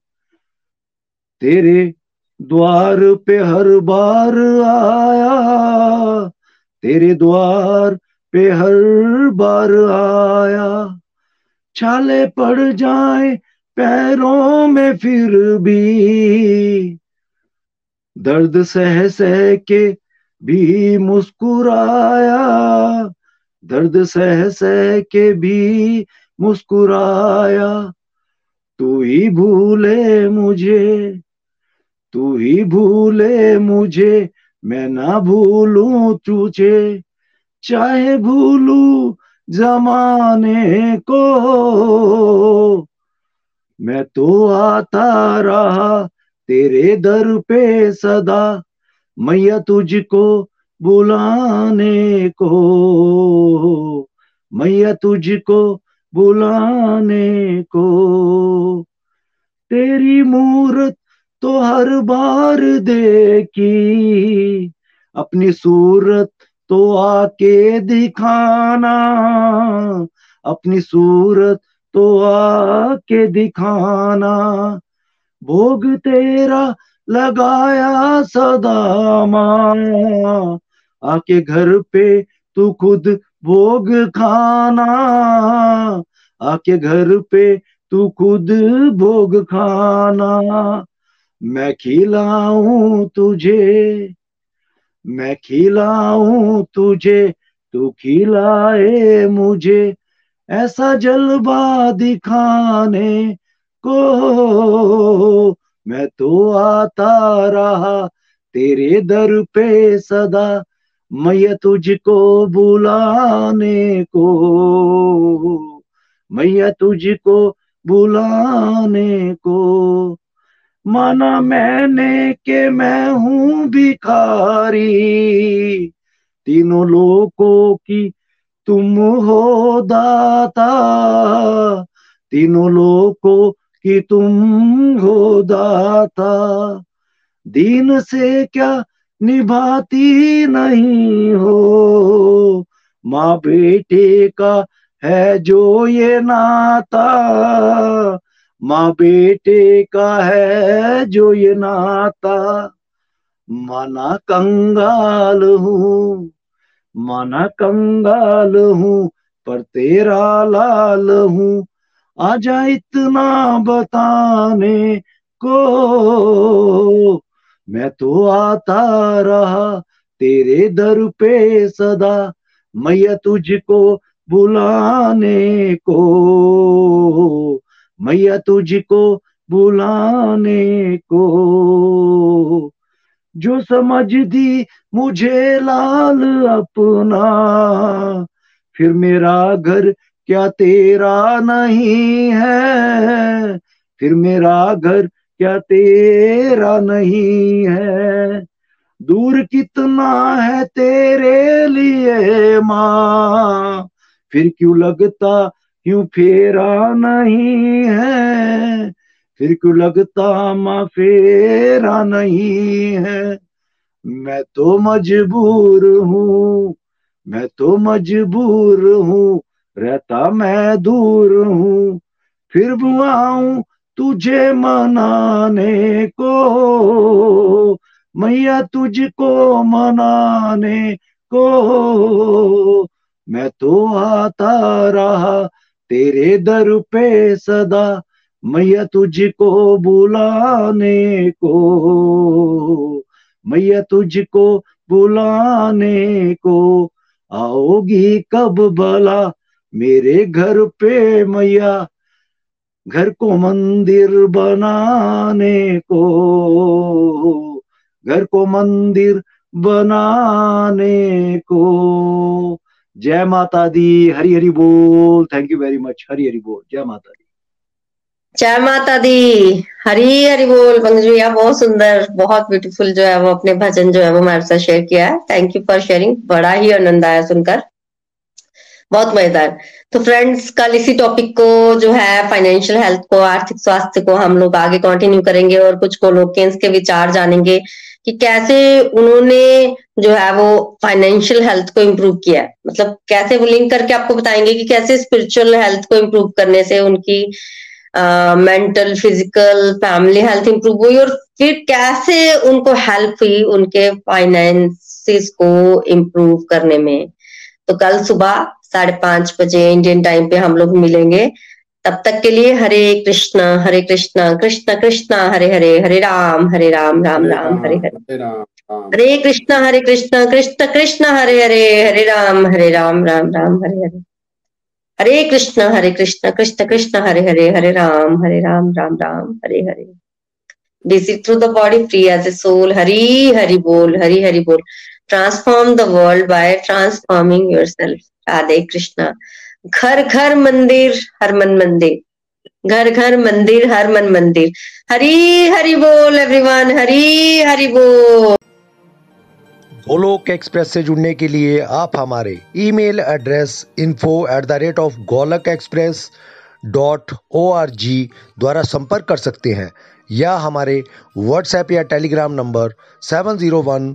तेरे द्वार पे हर बार आया, तेरे द्वार पे हर बार आया। छाले पड़ जाए पैरों में फिर भी दर्द सह सह के भी मुस्कुराया। दर्द सह सह के भी मुस्कुराया। तू ही भूले मुझे, तू ही भूले मुझे, मैं ना भूलू तुझे। चाहे भूलू जमाने को, मैं तो आता रहा तेरे दर पे सदा मैया तुझको बुलाने को। मैया तुझको बुलाने को। तेरी मूर्त तो हर बार देखी, अपनी सूरत तो आके दिखाना। अपनी सूरत तो आके दिखाना। भोग तेरा लगाया सदा माँ। आके घर पे तू खुद भोग खाना। आके घर पे तू खुद भोग खाना। मैं खिलाऊं तुझे, मैं खिलाऊं तुझे, तू खिलाए मुझे। ऐसा जलवा दिखाने को मैं तो आता रहा, तेरे दर पे सदा मैं तुझको बुलाने को। मैं तुझको बुलाने को। माना मैंने के मैं हूँ भिखारी, तीनों लोगों की तुम हो दाता, तीनों लोगों की तुम हो दाता, दीन से क्या निभाती नहीं हो? माँ बेटे का है जो ये नाता, माँ बेटे का है जो ये नाता। माना कंगाल हूँ, माना कंगाल हूँ, पर तेरा लाल हूँ आजा इतना बताने को। मैं तो आता रहा तेरे दर पे सदा, मैया तुझको बुलाने को। मैया तुझको बुलाने को। जो समझ दी मुझे लाल अपना, फिर मेरा घर क्या तेरा नहीं है? फिर मेरा घर क्या तेरा नहीं है? दूर कितना है तेरे लिए माँ? फिर क्यों लगता क्यों फेरा नहीं है? फिर क्यों लगता माँ फेरा नहीं है? मैं तो मजबूर हूँ, मैं तो मजबूर हूँ रहता मैं दूर हूँ, फिर बुआऊं तुझे मनाने को। मैया तुझको मनाने को। मैं तो आता रहा तेरे दर पे सदा, मैया तुझको बुलाने को। मैया तुझको बुलाने को। आओगी कब भला मेरे घर पे मैया, घर को मंदिर बनाने को। घर को मंदिर बनाने को। जय माता दी हरी हरी बोल। Thank you very much Hari Hari बोल। जय माता दी जय माता दी हरी हरी बोल। पंकज भैया, बहुत सुंदर, बहुत ब्यूटीफुल जो है वो अपने भजन जो है वो हमारे साथ शेयर किया है। थैंक यू फॉर शेयरिंग बड़ा ही आनंद आया सुनकर। बहुत मज़ेदार तो फ्रेंड्स कल इसी टॉपिक को जो है फाइनेंशियल हेल्थ को, आर्थिक स्वास्थ्य को हम लोग आगे कंटिन्यू करेंगे और कुछ कोलोकेंस के विचार जानेंगे कि कैसे उन्होंने जो है, वो फाइनेंशियल हेल्थ को इम्प्रूव किया है। मतलब कैसे वो लिंक करके आपको बताएँगे कि कैसे स्पिरिचुअल हेल्थ को इम्प्रूव करने से उनकी mental physical family health improve हुई और फिर कैसे उनको हेल्प हुई उनके फाइनेंसिस को इम्प्रूव करने में। तो कल सुबह साढ़े पाँच बजे इंडियन टाइम पे हम लोग मिलेंगे। तब तक के लिए हरे कृष्णा हरे कृष्णा कृष्ण कृष्णा हरे हरे हरे राम हरे राम राम राम हरे हरे। हरे कृष्णा हरे कृष्णा कृष्ण कृष्ण हरे हरे हरे राम हरे राम राम राम हरे हरे। हरे कृष्ण हरे कृष्ण कृष्ण कृष्ण हरे हरे हरे राम हरे राम राम राम हरे हरे। Visit through the body free as a soul. Hari Hari Bol, Hari Hari Bol. Transform the world by transforming yourself. Radhe Krishna. घर घर मंदिर हर मन मंदिर घर घर मंदिर हर मन मंदिर हरी हरि बोल एवरीवन हरी हरि बोल गोलोक एक्सप्रेस से जुड़ने के लिए आप हमारे email address info at the rate of Golak express dot O R G द्वारा संपर्क कर सकते हैं या हमारे व्हाट्सएप या Telegram number seven zero one